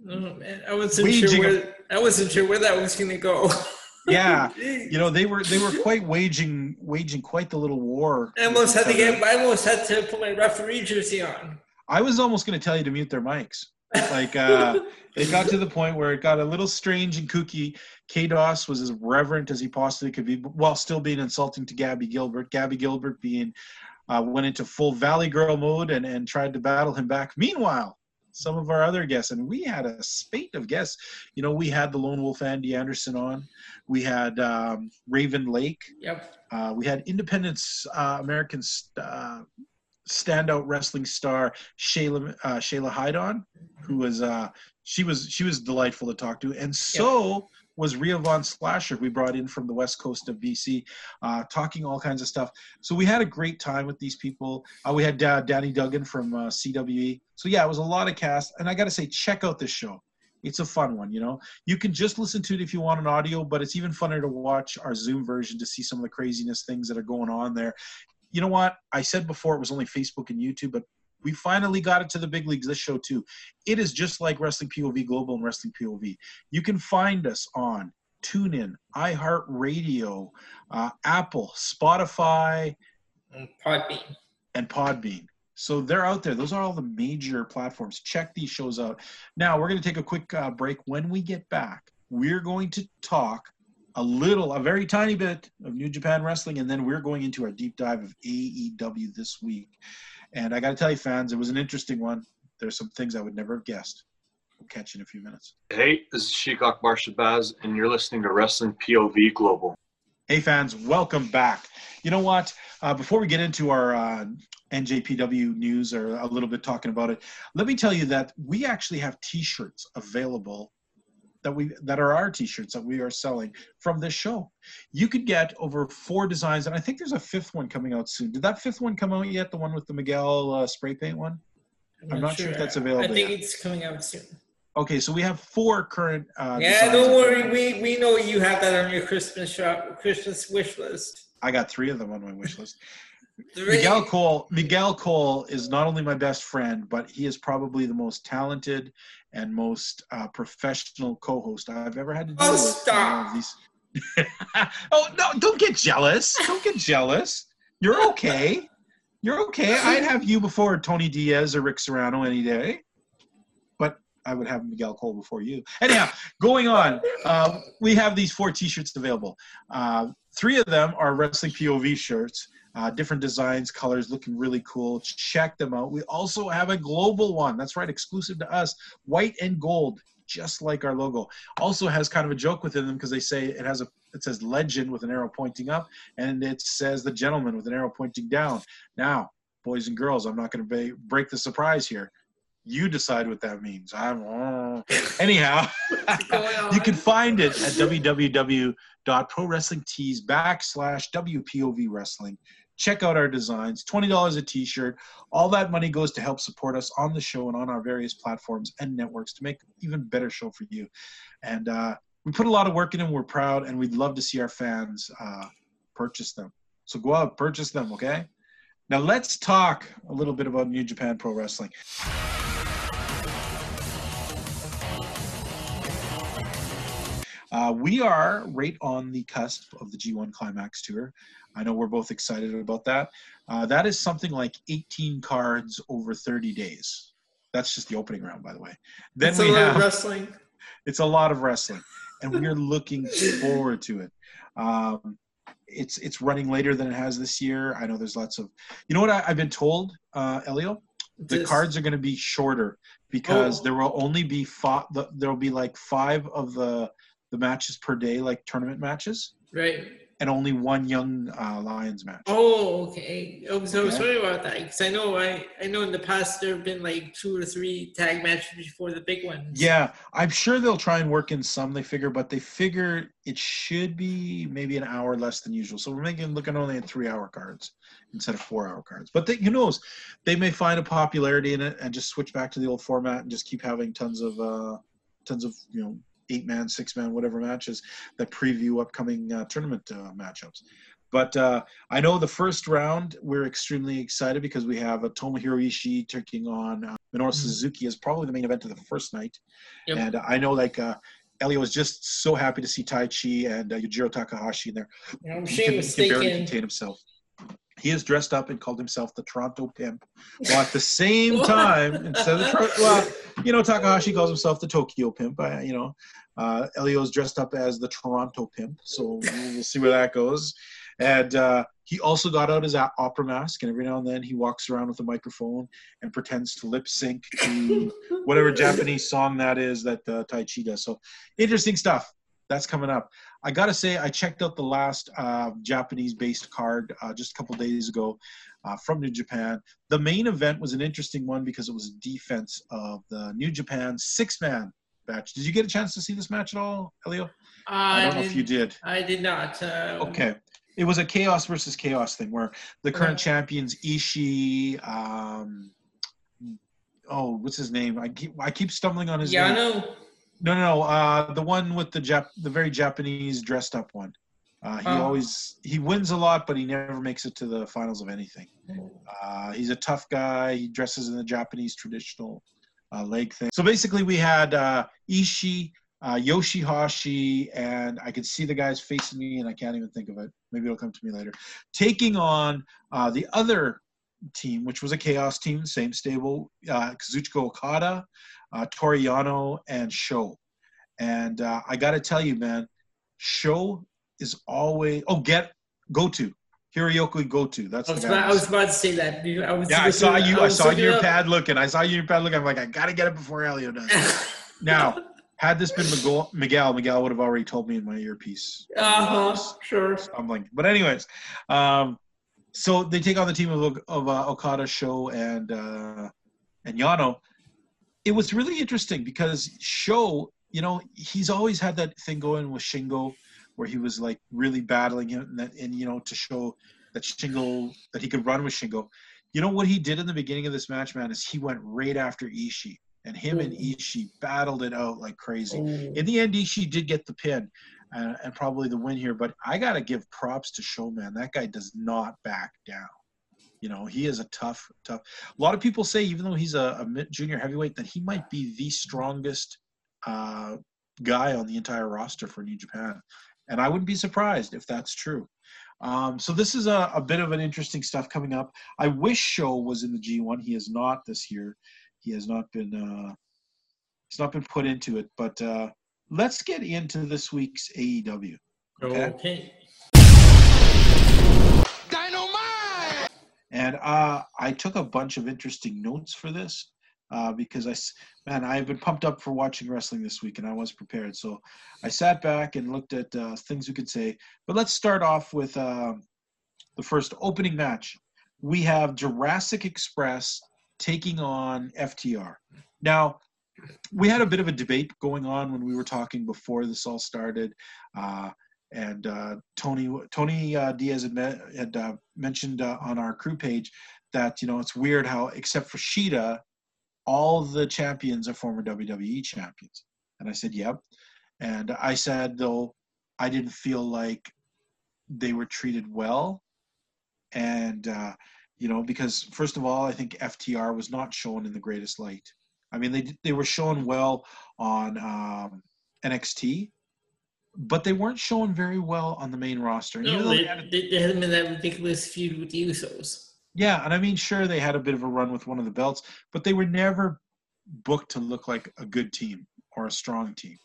Oh man, I wasn't sure where I wasn't sure where that was gonna go. Yeah, you know they were they were quite waging waging quite the little war. I almost had to get. I almost had to put my referee jersey on. I was almost going to tell you to mute their mics. Like uh, it got to the point where it got a little strange and kooky. K Doss was as reverent as he possibly could be, while still being insulting to Gabby Gilbert. Gabby Gilbert being uh, went into full Valley Girl mode and, and tried to battle him back. Meanwhile, some of our other guests, and we had a spate of guests. You know, we had the Lone Wolf Andy Anderson on. We had um, Raven Lake. Yep. Uh, we had Independence uh, American uh, standout wrestling star Shayla uh, Shayla Hyde on, who was uh, she was she was delightful to talk to, and so was Rhea Von Slasher. We brought in from the west coast of BC, uh, talking all kinds of stuff. So we had a great time with these people. Uh, we had uh, Danny Duggan from uh, CWE. So yeah, it was a lot of cast, and I got to say, check out this show. It's a fun one, you know. You can just listen to it if you want an audio, but it's even funner to watch our Zoom version to see some of the craziness things that are going on there you know what? I said before it was only Facebook and YouTube, but we finally got it to the big leagues this show too. It is just like Wrestling POV Global and Wrestling POV. You can find us on TuneIn, iHeartRadio, uh, Apple, Spotify, and Podbean. And Podbean. So they're out there. Those are all the major platforms. Check these shows out. Now we're going to take a quick uh, break. When we get back, we're going to talk a little, a very tiny bit of New Japan Wrestling, and then we're going into our deep dive of AEW this week. And I got to tell you, fans, it was an interesting one. There's some things I would never have guessed. We'll catch you in a few minutes. Hey, this is Sheik Akbar Shabazz, and you're listening to Wrestling POV Global. Hey, fans, welcome back. You know what? Uh, before we get into our uh, NJPW news or a little bit talking about it, let me tell you that we actually have t shirts available that we that are our t-shirts that we are selling from this show. You could get over four designs, and I think there's a fifth one coming out soon. Did that fifth one come out yet? The one with the Miguel uh, spray paint one? I'm, I'm not, not sure. sure. if that's available. I think yet. it's coming out soon. Okay, so we have four current. Uh, yeah, don't worry. We we know you have that on your Christmas shop, Christmas wish list. I got three of them on my wish list. Miguel Cole. Miguel Cole is not only my best friend, but he is probably the most talented and most uh, professional co-host I've ever had to deal oh, with. Stop. Oh no! Don't get jealous. Don't get jealous. You're okay. You're okay. I'd have you before Tony Diaz or Rick Serrano any day, but I would have Miguel Cole before you. Anyhow, going on. Uh, we have these four T-shirts available. Uh, three of them are wrestling POV shirts uh, different designs, colors, looking really cool. Check them out. We also have a global one. That's right, exclusive to us, white and gold, just like our logo. Also has kind of a joke within them because they say it has a it says legend with an arrow pointing up, and it says the gentleman with an arrow pointing down. Now, boys and girls, I'm not going to break the surprise here. You decide what that means. I'm anyhow. you can find it at www.prowrestlingtees backslash WPOV wrestling check out our designs $20 a t-shirt. All that money goes to help support us on the show and on our various platforms and networks to make even better show for you. And uh, we put a lot of work in and we're proud and we'd love to see our fans uh, purchase them. So go out purchase them okay? Now let's talk a little bit about new japan pro wrestling Uh, we are right on the cusp of the G1 Climax Tour. I know we're both excited about that. Uh, that is something like 18 cards over 30 days. That's just the opening round, by the way. Then it's we have wrestling. It's a lot of wrestling, and we're looking forward to it. Um, it's it's running later than it has this year. I know there's lots of. You know what I, have been told, uh, Elio? The this. cards are going to be shorter because oh. there will only be five. There will be like five of the the matches per day, like tournament matches. Right and only one young uh, Lions match. Oh, okay. Oh, so okay. sorry about that because I know I I know in the past there have been like two or three tag matches before the big ones. Yeah, I'm sure they'll try and work in some. They figure, but they figure it should be maybe an hour less than usual. So we're making looking only at three hour cards instead of four hour cards. But they, who knows? They may find a popularity in it and just switch back to the old format and just keep having tons of uh, tons of you know eight man, six man, whatever matches that preview upcoming uh, tournament uh, matchups. But uh, I know the first round we're extremely excited because we have a Tomohiro Ishii taking on uh, Minoru mm-hmm. Suzuki as probably the main event of the first night. Yep. And I know like uh, Elio was just so happy to see Taichi and uh, Yujiro Takahashi in there. I'm He can, shame he can barely contain himself. He is dressed up and called himself the Toronto Pimp. While at the same time, instead of the Tor- well, you know, Takahashi calls himself the Tokyo Pimp. I, you know, uh, Elio's dressed up as the Toronto Pimp, so we'll see where that goes. And uh, he also got out his opera mask, and every now and then he walks around with a microphone and pretends to lip sync to whatever Japanese song that is that uh, Taichi does. So interesting stuff. That's coming up. I gotta say, I checked out the last uh, Japanese-based card uh, just a couple days ago uh, from New Japan. The main event was an interesting one because it was a defense of the New Japan six-man match. Did you get a chance to see this match at all, Elio? I don't know if you did. I did not. Uh, Okay. It was a chaos versus chaos thing where the current champions Ishii, um, oh, what's his name? I keep I keep stumbling on his name. Yeah, I name. No, no. Uh, the one with the Jap- the very Japanese dressed up one. Uh, he Oh. always he wins a lot, but he never makes it to the finals of anything. Uh, he's a tough guy. He dresses in the Japanese traditional uh, leg thing. So basically, we had uh, Ishii, uh, YOSHI-HASHI, and I could see the guys facing me, and I can't even think of it. Maybe it'll come to me later. Taking on uh, the other team, which was a chaos team, same stable, uh, Kazuchika Okada, uh, Toru Yano, and Sho. And uh, I got to tell you, man, Sho is always oh get go to Hirooki Goto. That's I was, about, I was about to say that. I was yeah, I saw you. I was saw your pad looking. I saw your pad looking. I'm like, I gotta get it before Elio does. now, had this been Miguel, Miguel, Miguel would have already told me in my earpiece. Uh huh. Sure. I'm like, but anyways, um, so they take on the team of of uh, Okada, Sho, and uh, and Yano. It was really interesting because Sho, you know, he's always had that thing going with Shingo, where he was like really battling him, and, that, and you know, to show that Shingo that he could run with Shingo. You know what he did in the beginning of this match, man, is he went right after Ishii, and him and Mm. Ishii battled it out like crazy. Oh. In the end, Ishii did get the pin uh, and probably the win here. But I got to give props to Showman. That guy does not back down. You know, he is a tough, tough. A lot of people say, even though he's a, a junior heavyweight, that he might be the strongest uh, guy on the entire roster for New Japan. And I wouldn't be surprised if that's true. Um, so this is a, a bit of an interesting stuff coming up. I wish Sho was in the G1. He is not this year. He has not been. Uh, he's not been put into it. But uh, let's get into this week's AEW. Okay. Okay. And uh, I took a bunch of interesting notes for this uh, because I, man, I've been pumped up for watching wrestling this week, and I was prepared. So I sat back and looked at uh, things we could say. But let's start off with um the first opening match. We have Jurassic Express taking on FTR. Now, we had a bit of a debate going on when we were talking before this all started. Uh, and uh, Tony Tony uh, Diaz had, met, had uh, mentioned on our crew page that you know it's weird how except for Shida, all the champions are former WWE champions. And I said, yep. And I said though I didn't feel like they were treated well, and uh, you know because first of all I think FTR was not shown in the greatest light. I mean they they were shown well on um, NXT but they weren't showing very well on the main roster. No, they, they had a- they, they had been that ridiculous feud with the Usos. yeah, and I mean, sure, they had a bit of a run with one of the belts, but they were never booked to look like a good team or a strong team.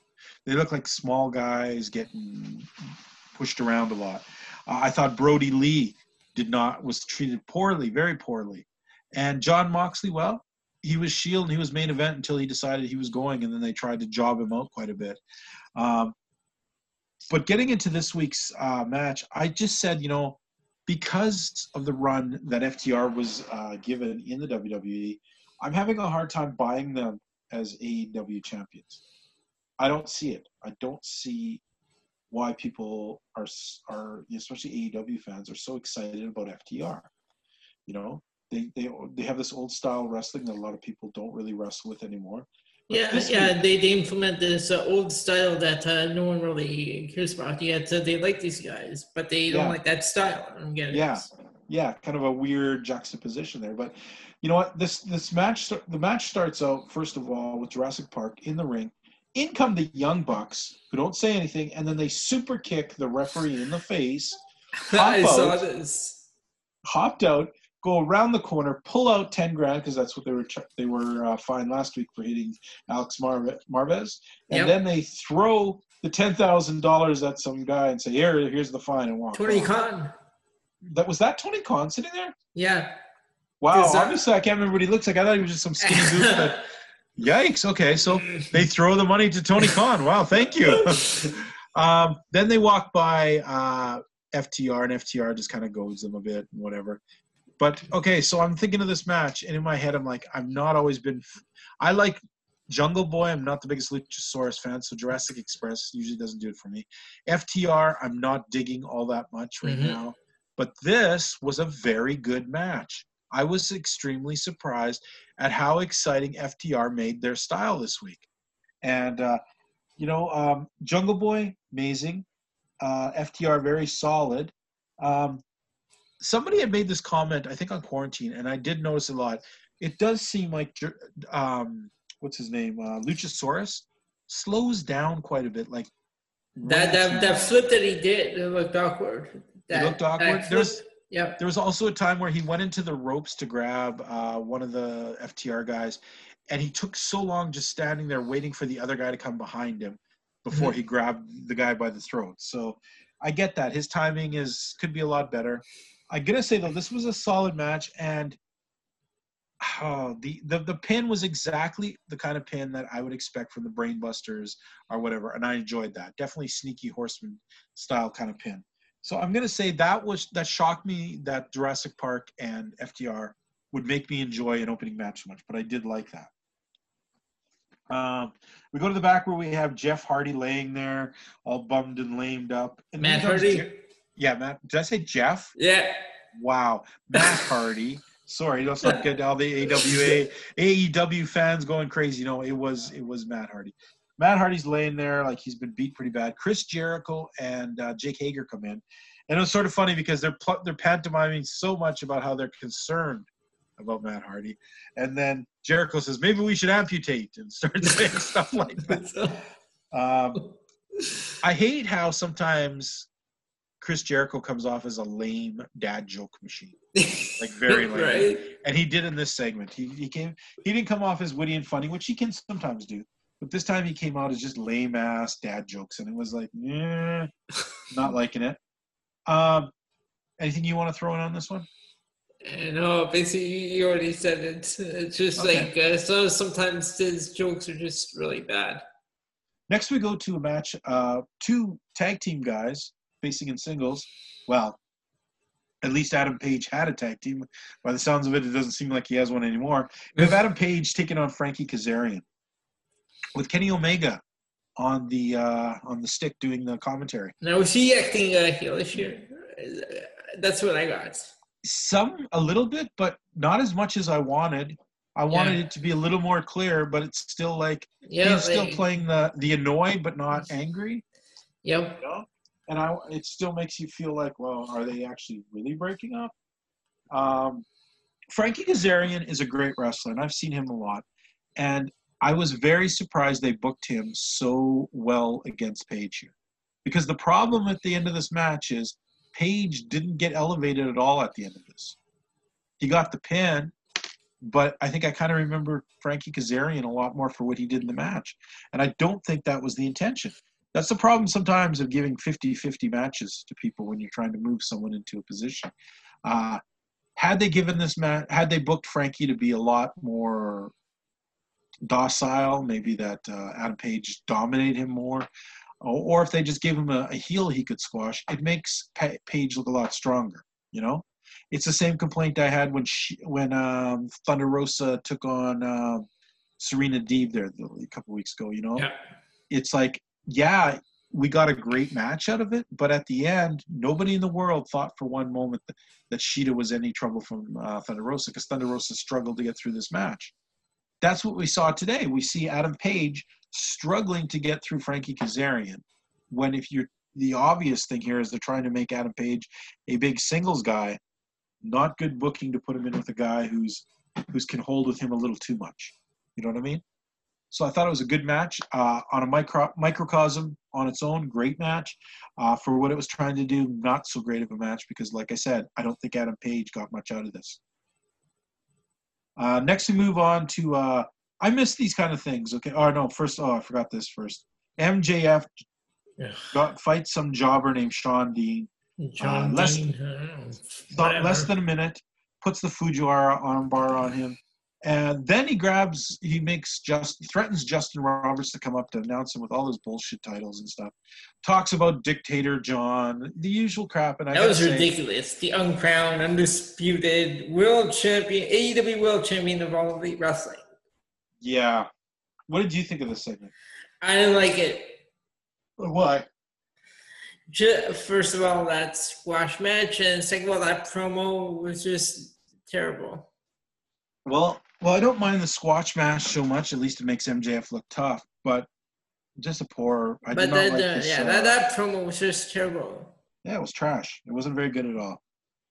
They look like small guys getting pushed around a lot. Uh, I thought Brodie Lee did not was treated poorly, very poorly, and John Moxley, well, he was Shield and he was main event until he decided he was going, and then they tried to job him out quite a bit. Um, but getting into this week's uh, match, I just said, you know, because of the run that FTR was uh, given in the WWE, I'm having a hard time buying them as AEW champions. I don't see it. I don't see why people are are especially AEW fans are so excited about FTR. You know, they they they have this old style wrestling that a lot of people don't really wrestle with anymore. Yeah, yeah, they, they implement this uh, old style that uh, no one really cares about. Yet uh, they like these guys, but they don't Yeah. like that style. I don't get it. Yeah. yeah, kind of a weird juxtaposition there. But you know what? This this match the match starts out first of all with Jurassic Park in the ring, in come the Young Bucks, who don't say anything, and then they super kick the referee in the face, I saw out. this. hopped out, go around the corner, pull out ten grand because that's what they were they were uh, fined last week for hitting Alex Marve- Marvez, and Yep. then they throw the ten thousand dollars at some guy and say, "Here, here's the fine," and walk. Tony. Khan. That was that Tony Khan sitting there. Yeah. Wow, that- obviously I can't remember what he looks like. I thought he was just some skinny goof. That, yikes. Okay, so they throw the money to Tony Khan. Wow, thank you. um, then they walk by uh, FTR, and FTR just kind of goads them a bit and whatever. But okay, so I'm thinking of this match, and in my head, I'm like, I've not always been. I like Jungle Boy. I'm not the biggest Luchasaurus fan, so Jurassic Express usually doesn't do it for me. FTR, I'm not digging all that much right Mhm. now. But this was a very good match. I was extremely surprised at how exciting FTR made their style this week. And, uh, you know, um, Jungle Boy, amazing. Uh, FTR, very solid. Um, somebody had made this comment, I think on quarantine, and I did notice a lot. It does seem like, um, what's his name? Uh, Luchasaurus slows down quite a bit. Like, That that that flip that he did it looked awkward. That, looked awkward? There's- yep. There was also a time where he went into the ropes to grab uh, one of the FTR guys, and he took so long just standing there waiting for the other guy to come behind him before he grabbed the guy by the throat. So I get that his timing is could be a lot better. I'm gonna say though this was a solid match, and oh, the, the the pin was exactly the kind of pin that I would expect from the Brainbusters or whatever, and I enjoyed that. Definitely sneaky horseman style kind of pin. So I'm gonna say that was that shocked me that Jurassic Park and FTR would make me enjoy an opening match so much, but I did like that. Um, we go to the back where we have Jeff Hardy laying there, all bummed and lamed up. And Matt Hardy. Yeah, Matt. Did I say Jeff? Yeah. Wow, Matt Hardy. Sorry, let's not get all the AWA AEW fans going crazy. No, it was it was Matt Hardy. Matt Hardy's laying there like he's been beat pretty bad. Chris Jericho and uh, Jake Hager come in, and it was sort of funny because they're pl- they're pantomiming so much about how they're concerned about Matt Hardy, and then Jericho says maybe we should amputate and starts saying stuff like that. Um, I hate how sometimes Chris Jericho comes off as a lame dad joke machine. Like, very lame. right. and he did in this segment. He he came he didn't come off as witty and funny, which he can sometimes do. But this time he came out as just lame ass dad jokes, and it was like, eh, not liking it. Um, anything you want to throw in on this one? Uh, No, basically you already said it. It's just Okay. like uh, so. Sometimes his jokes are just really bad. Next, we go to a match. Uh, two tag team guys facing in singles. Well, at least Adam Page had a tag team. By the sounds of it, it doesn't seem like he has one anymore. We have Adam Page taking on Frankie Kazarian with Kenny Omega on the uh, on the stick doing the commentary. Now is he acting uh, heelish here? Uh, That's what I got. Some a little bit, but not as much as I wanted. I wanted Yeah. it to be a little more clear, but it's still like Yeah. he's still playing the the annoyed but not angry. Yep. you know? And I, it still makes you feel like, well, are they actually really breaking up? Um, Frankie Kazarian is a great wrestler, and I've seen him a lot. And I was very surprised they booked him so well against Page here. Because the problem at the end of this match is Page didn't get elevated at all at the end of this. He got the pin, but I think I kind of remember Frankie Kazarian a lot more for what he did in the match. And I don't think that was the intention that's the problem sometimes of giving 50-50 matches to people when you're trying to move someone into a position. Uh, had they given this match had they booked frankie to be a lot more docile maybe that uh, adam page dominate him more or, or if they just gave him a, a heel he could squash it makes pa- page look a lot stronger you know? It's the same complaint i had when she when um, thunder rosa took on uh, serena deeb there a couple weeks ago you know? Yeah. it's like, yeah, we got a great match out of it, but at the end, nobody in the world thought for one moment that, that Shida was any trouble from uh, Thunder Rosa because Thunder Rosa struggled to get through this match. That's what we saw today. We see Adam Page struggling to get through Frankie Kazarian. When if you're the obvious thing here is they're trying to make Adam Page a big singles guy, not good booking to put him in with a guy who's who's can hold with him a little too much. You know what I mean? So I thought it was a good match uh, on a micro microcosm on its own. Great match uh, for what it was trying to do. Not so great of a match because, like I said, I don't think Adam Page got much out of this. Uh, next, we move on to. Uh, I miss these kind of things. Okay. Oh no. First, oh I forgot this first. MJF Ugh. got fights some jobber named Sean Dean. John less- Dean, uh, less than a minute, puts the Fujiwara armbar on him, and then he grabs, he makes just threatens Justin Roberts to come up to announce him with all his bullshit titles and stuff. Talks about Dictator John, the usual crap, and I That was say, ridiculous. The uncrowned, undisputed world champion, AEW world champion of all elite wrestling. Yeah. What did you think of this segment? I didn't like it. Why? Ju- First of all, that squash match, and second of all, that promo was just terrible. Well, well, I don't mind the squash match so much. At least it makes MJF look tough, but just a poor. I but did not then, like uh, this. yeah, uh, that, that promo was just terrible. yeah, it was trash. It wasn't very good at all,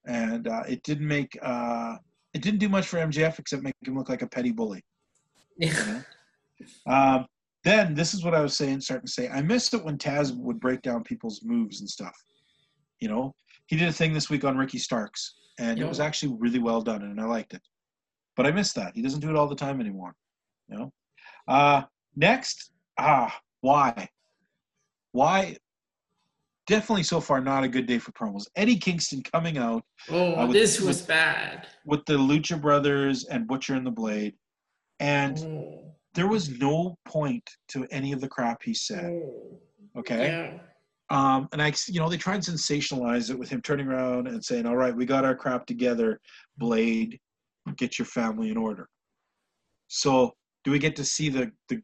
and uh, it didn't make uh, it didn't do much for MJF except make him look like a petty bully. You know? um, then this is what I was saying, starting to say. I missed it when Taz would break down people's moves and stuff. You know, he did a thing this week on Ricky Starks, and it was actually really well done, and I liked it. But I miss that. He doesn't do it all the time anymore. You know. Uh, next, ah, why? Why? Definitely so far not a good day for promos. Eddie Kingston coming out oh, Uh, with- this was with- bad. with the Lucha Brothers and Butcher and the Blade, and Oh, there was no point to any of the crap he said. oh, Okay. yeah. Um, and I, you know, they tried and sensationalize it with him turning around and saying, "All right, we got our crap together, Blade, get your family in order." So, do we get to see the the?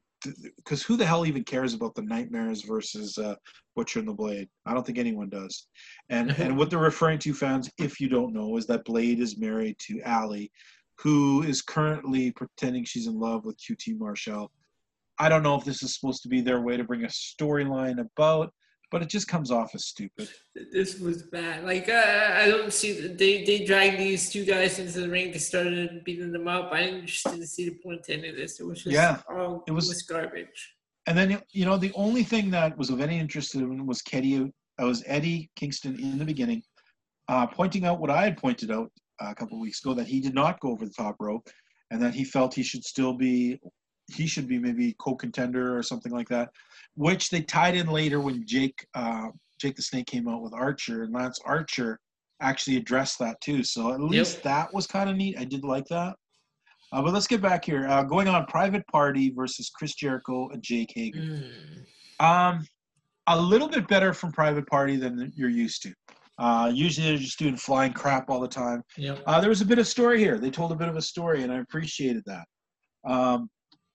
Because who the hell even cares about the Nightmares versus uh, Butcher and the Blade? I don't think anyone does. And and what they're referring to, fans, if you don't know, is that Blade is married to Allie, who is currently pretending she's in love with QT Marshall. I don't know if this is supposed to be their way to bring a storyline about, but it just comes off as stupid. This was bad. Like uh, I don't see the, they they dragged these two guys into the ring. They started beating them up. I didn't just didn't see the point to any of this. It was just Yeah, oh, it it was- was, garbage. And then you know the only thing that was of any interest to was Eddie. I was Eddie Kingston in the beginning, uh, pointing out what I had pointed out uh, a couple of weeks ago that he did not go over the top rope, and that he felt he should still be, he should be maybe co-contender or something like that, which they tied in later when Jake uh, Jake the Snake came out with Archer and Lance Archer actually addressed that too. So at least that was kind of neat. I did like that. Uh, but let's get back here. Uh, going on, Private Party versus Chris Jericho and Jake Hager. Mm. Um, a little bit better from Private Party than you're used to. Uh, usually they're just doing flying crap all the time. Yep. Uh, there was a bit of story here. They told a bit of a story, and I appreciated that. Um,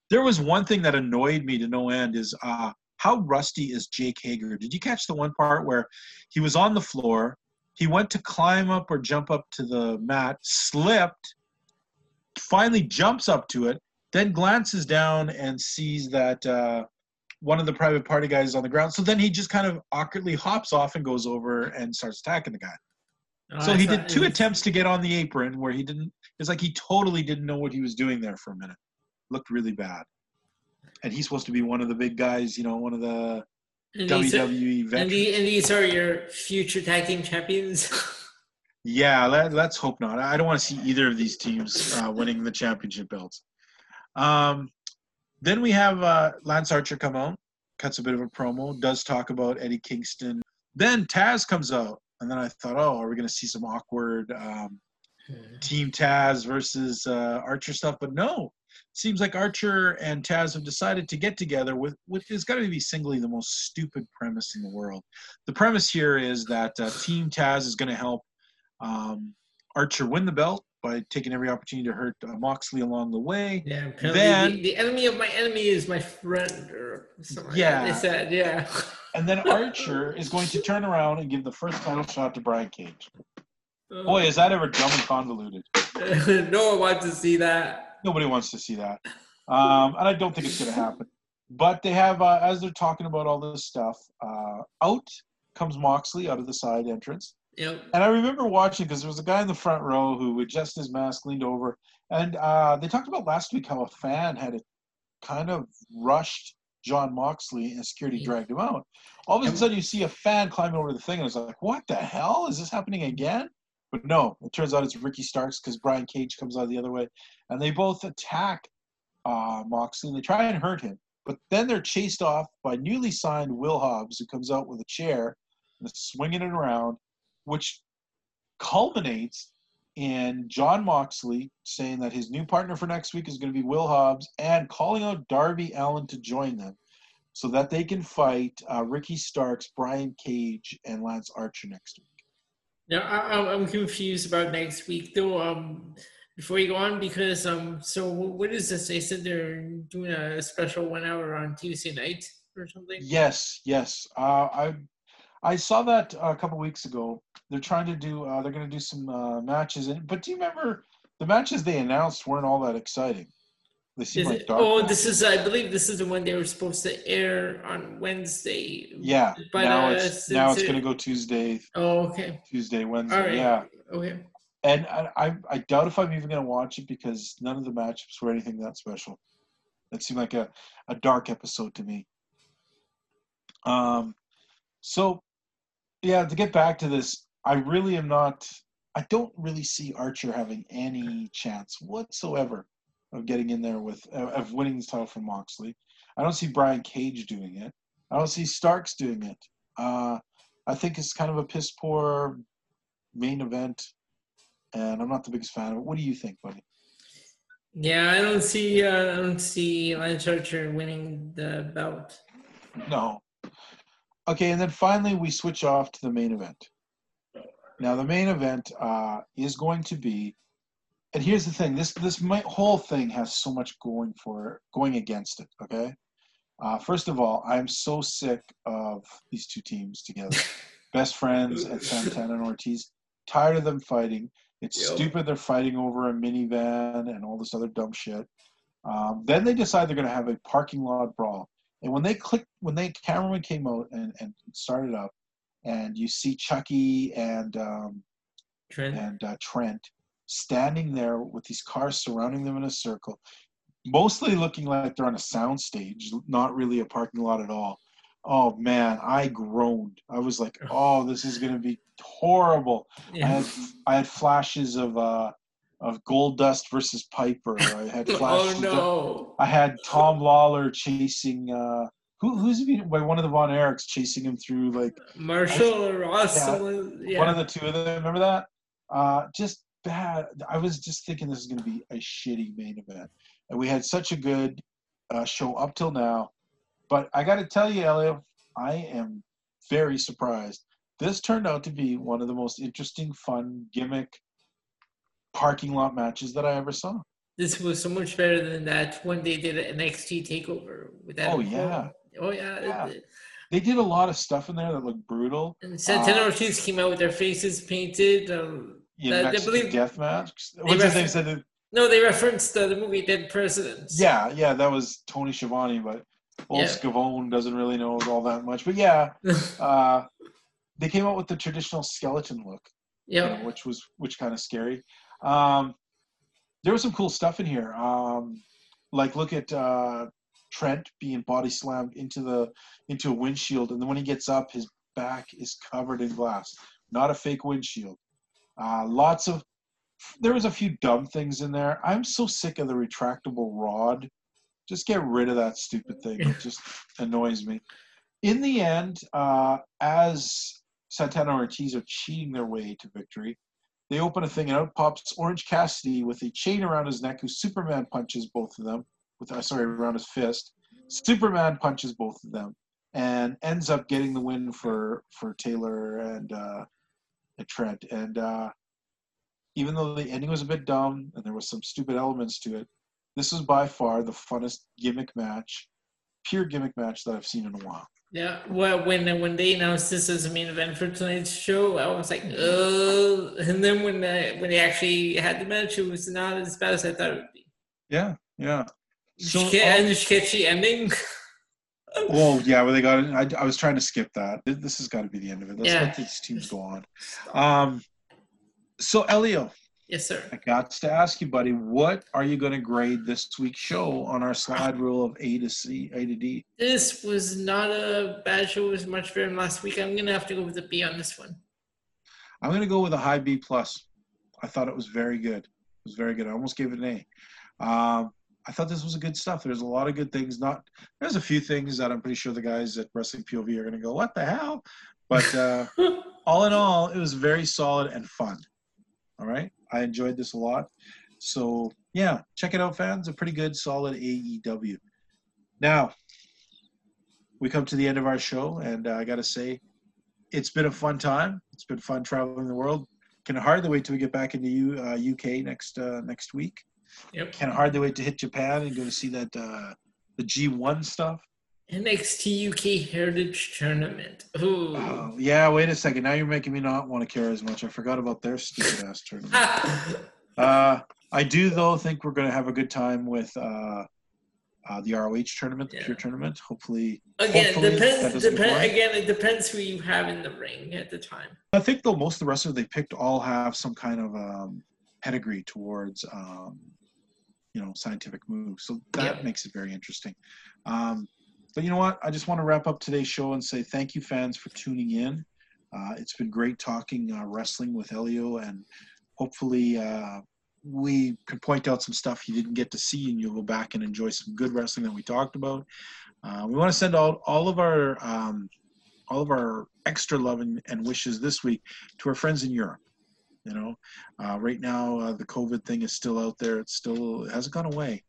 there was one thing that annoyed me to no end is uh, how rusty is Jake Hager? Did you catch the one part where he was on the floor? He went to climb up or jump up to the mat, slipped, finally jumps up to it, then glances down and sees that uh, one of the private party guys is on the ground. So then he just kind of awkwardly hops off and goes over and starts attacking the guy. So I he did two was- attempts to get on the apron where he didn't. It's like he totally didn't know what he was doing there for a minute. Looked really bad. And he's supposed to be one of the big guys, you know, one of the and these, are, WWE and, the, and these are your future tag team champions. Yeah, let, let's hope not. I don't want to see either of these teams uh, winning the championship belts. Um, then we have uh, Lance Archer come out, cuts a bit of a promo, does talk about Eddie Kingston. Then Taz comes out, and then I thought, oh, are we going to see some awkward um, Team Taz versus uh, Archer stuff? But no, seems like Archer and Taz have decided to get together with with is got to be singly the most stupid premise in the world. The premise here is that uh, Team Taz is going to help um, Archer win the belt by taking every opportunity to hurt uh, Moxley along the way. yeah, Then- the, the enemy of my enemy is my friend, or something. Yeah. like they said, yeah. And then Archer is going to turn around and give the first title shot to Brian Cage. Boy, is that ever dumb and convoluted. no one wants to see that. Nobody wants to see that. Um, and I don't think it's going to happen. But they have, uh, as they're talking about all this stuff, uh, out comes Moxley out of the side entrance. Yep. And I remember watching because there was a guy in the front row who, adjusted his mask, leaned over. And uh, they talked about last week how a fan had kind of rushed John Moxley and security dragged him out. All of a sudden, you see a fan climbing over the thing, and it's like, what the hell? Is this happening again? But no, it turns out it's Ricky Starks because Brian Cage comes out the other way, and they both attack uh, Moxley they try and hurt him. But then they're chased off by newly signed Will Hobbs, who comes out with a chair and is swinging it around, which culminates in John Moxley saying that his new partner for next week is going to be Will Hobbs and calling out Darby Allin to join them so that they can fight uh, Ricky Starks, Brian Cage, and Lance Archer next week. Now I, I'm- I'm confused about next week though. Um, before you go on, because um, so what is this? They said they're doing a special one hour on Tuesday night or something. Yes, yes. Uh, I I saw that a couple weeks ago. They're trying to do. Uh, they're going to do some uh, matches. And but do you remember the matches they announced weren't all that exciting? Seem Is like it, oh, this is I believe this is the one they were supposed to air on Wednesday. yeah. but now uh, it's now it's since going to go Tuesday, Oh, okay. Tuesday, Wednesday. All right. Yeah. Okay. And I, I I doubt if I'm even going to watch it because none of the matchups were anything that special. It seemed like a, a dark episode to me. Um, so yeah, to get back to this, I really am not. I don't really see Archer having any chance whatsoever of getting in there with of winning the title from Moxley. I don't see Brian Cage doing it. I don't see Starks doing it. Uh, I think it's kind of a piss poor main event, and I'm not the biggest fan of it. What do you think, buddy? Yeah, I don't see uh, I don't see Lance Archer winning the bout. No. Okay, and then finally we switch off to the main event. Now the main event uh, is going to be, and here's the thing: this this mi- whole thing has so much going for going against it. Okay, uh, first of all, I'm so sick of these two teams together, best friends at Santana and Ortiz. Tired of them fighting. It's Yep. stupid they're fighting over a minivan and all this other dumb shit. Um, then they decide they're going to have a parking lot brawl. And when they clicked, when they cameraman came out and, and started up, and you see Chucky and um, Trent. and uh, Trent standing there with these cars surrounding them in a circle, mostly looking like they're on a sound stage, not really a parking lot at all. Oh man, I groaned. I was like, "Oh, this is going to be horrible." I had I had flashes of uh of Gold Dust versus Piper. I had Oh flashes. of- no. I had Tom Lawler chasing uh who who's been by one of the Von Erichs chasing him through like Marshall or Ross. Yeah. Yeah. one of the two of them. Remember that? Uh, just bad. I was just thinking this is going to be a shitty main event, and we had such a good uh, show up till now. But I got to tell you, Elliot, I am very surprised. This turned out to be one of the most interesting, fun gimmick parking lot matches that I ever saw. This was so much better than that when they did an NXT takeover with that. Oh, yeah. Oh yeah. Yeah. They did a lot of stuff in there that looked brutal. And Santana Uh, Ortiz came out with their faces painted. Um, In I- I Mexican believe- death match. What's? Said that- no, they referenced uh, the movie Dead Presidents. Yeah, yeah, that was Tony Schiavone, but old Yeah. Schiavone doesn't really know all that much. But yeah, uh, they came out with the traditional skeleton look, you know, which was which kind of scary. Um, there was some cool stuff in here. Um, like look at uh, Trent being body slammed into the into a windshield, and then when he gets up, his back is covered in glass, not a fake windshield. Uh, lots of there was a few dumb things in there. I'm so sick of the retractable rod. Just get rid of that stupid thing. It just annoys me. In the end, uh, as Santana Ortiz are cheating their way to victory, they open a thing and out pops Orange Cassidy with a chain around his neck, who Superman punches both of them with uh, sorry around his fist. Superman punches both of them and ends up getting the win for for Taylor and uh, Trent. And uh, even though the ending was a bit dumb and there was some stupid elements to it, this was by far the funnest gimmick match, pure gimmick match that I've seen in a while. Yeah, well, when when they announced this as a main event for tonight's show, I was like, oh. and then when uh, when they actually had the match, it was not as bad as I thought it would be. Yeah, yeah. So, Sh- and the sketchy ending. well, yeah, well, they got it. I, I was trying to skip that. This- has got to be the end of it. Let's Yeah. let these teams go on. Um, so, Elio, Yes, sir. I got to ask you, buddy, what are you going to grade this week's show on our slide rule of A to C, A to D? This was not a bad show. It was much better than last week. I'm gonna have to go with a B on this one. I'm going to go with a high B plus. I thought it was very good. It was very good. I almost gave it an A. Um, I thought this was a good stuff. There's a lot of good things. Not there's a few things that I'm pretty sure the guys at Wrestling POV are going to go, "What the hell?" But uh, all in all, it was very solid and fun. All right, I enjoyed this a lot. So yeah, check it out, fans. A pretty good, solid AEW. Now we come to the end of our show, and uh, I got to say, it's been a fun time. It's been fun traveling the world. Can hardly wait till we get back into U, uh, UK next uh, next week. Yep. Can hardly wait to hit Japan and go to see that uh, the G1 stuff. NXT UK Heritage Tournament. Ooh. Oh, yeah, wait a second. Now you're making me not want to care as much. I forgot about their stupid ass tournament. Uh, I do though think we're going to have a good time with uh, uh, the ROH tournament, the Yeah. Pure tournament. Hopefully, again, hopefully depends. Depend, again, it depends who you have in the ring at the time. I think though most of the wrestlers they picked all have some kind of um, pedigree towards um, you know scientific moves, so that Yeah. makes it very interesting. Um, but you know what? I just want to wrap up today's show and say thank you, fans, for tuning in. Uh, it's been great talking uh, wrestling with Elio, and hopefully uh, we can point out some stuff you didn't get to see, and you'll go back and enjoy some good wrestling that we talked about. Uh, we want to send out all of our um, all of our extra love and, and wishes this week to our friends in Europe. You know, uh, right now uh, the COVID thing is still out there. It's still it hasn't gone away.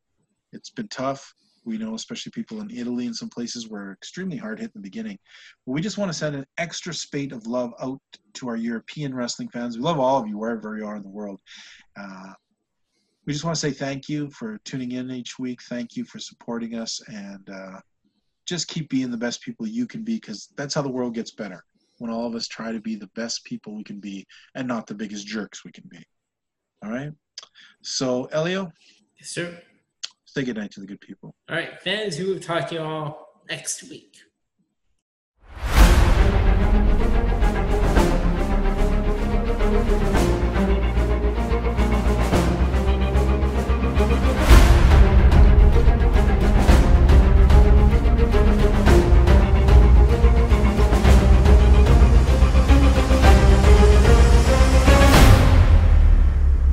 It's been tough. We know, especially people in Italy and some places were extremely hard hit in the beginning. But we just want to send an extra spate of love out to our European wrestling fans. We love all of you wherever you are in the world. Uh, we just want to say thank you for tuning in each week. Thank you for supporting us, and uh, just keep being the best people you can be, because that's how the world gets better. When all of us try to be the best people we can be, and not the biggest jerks we can be. All right. So, Elio, Yes, sir. say goodnight to the good people. All right, fans, we will talk to you all next week. Thank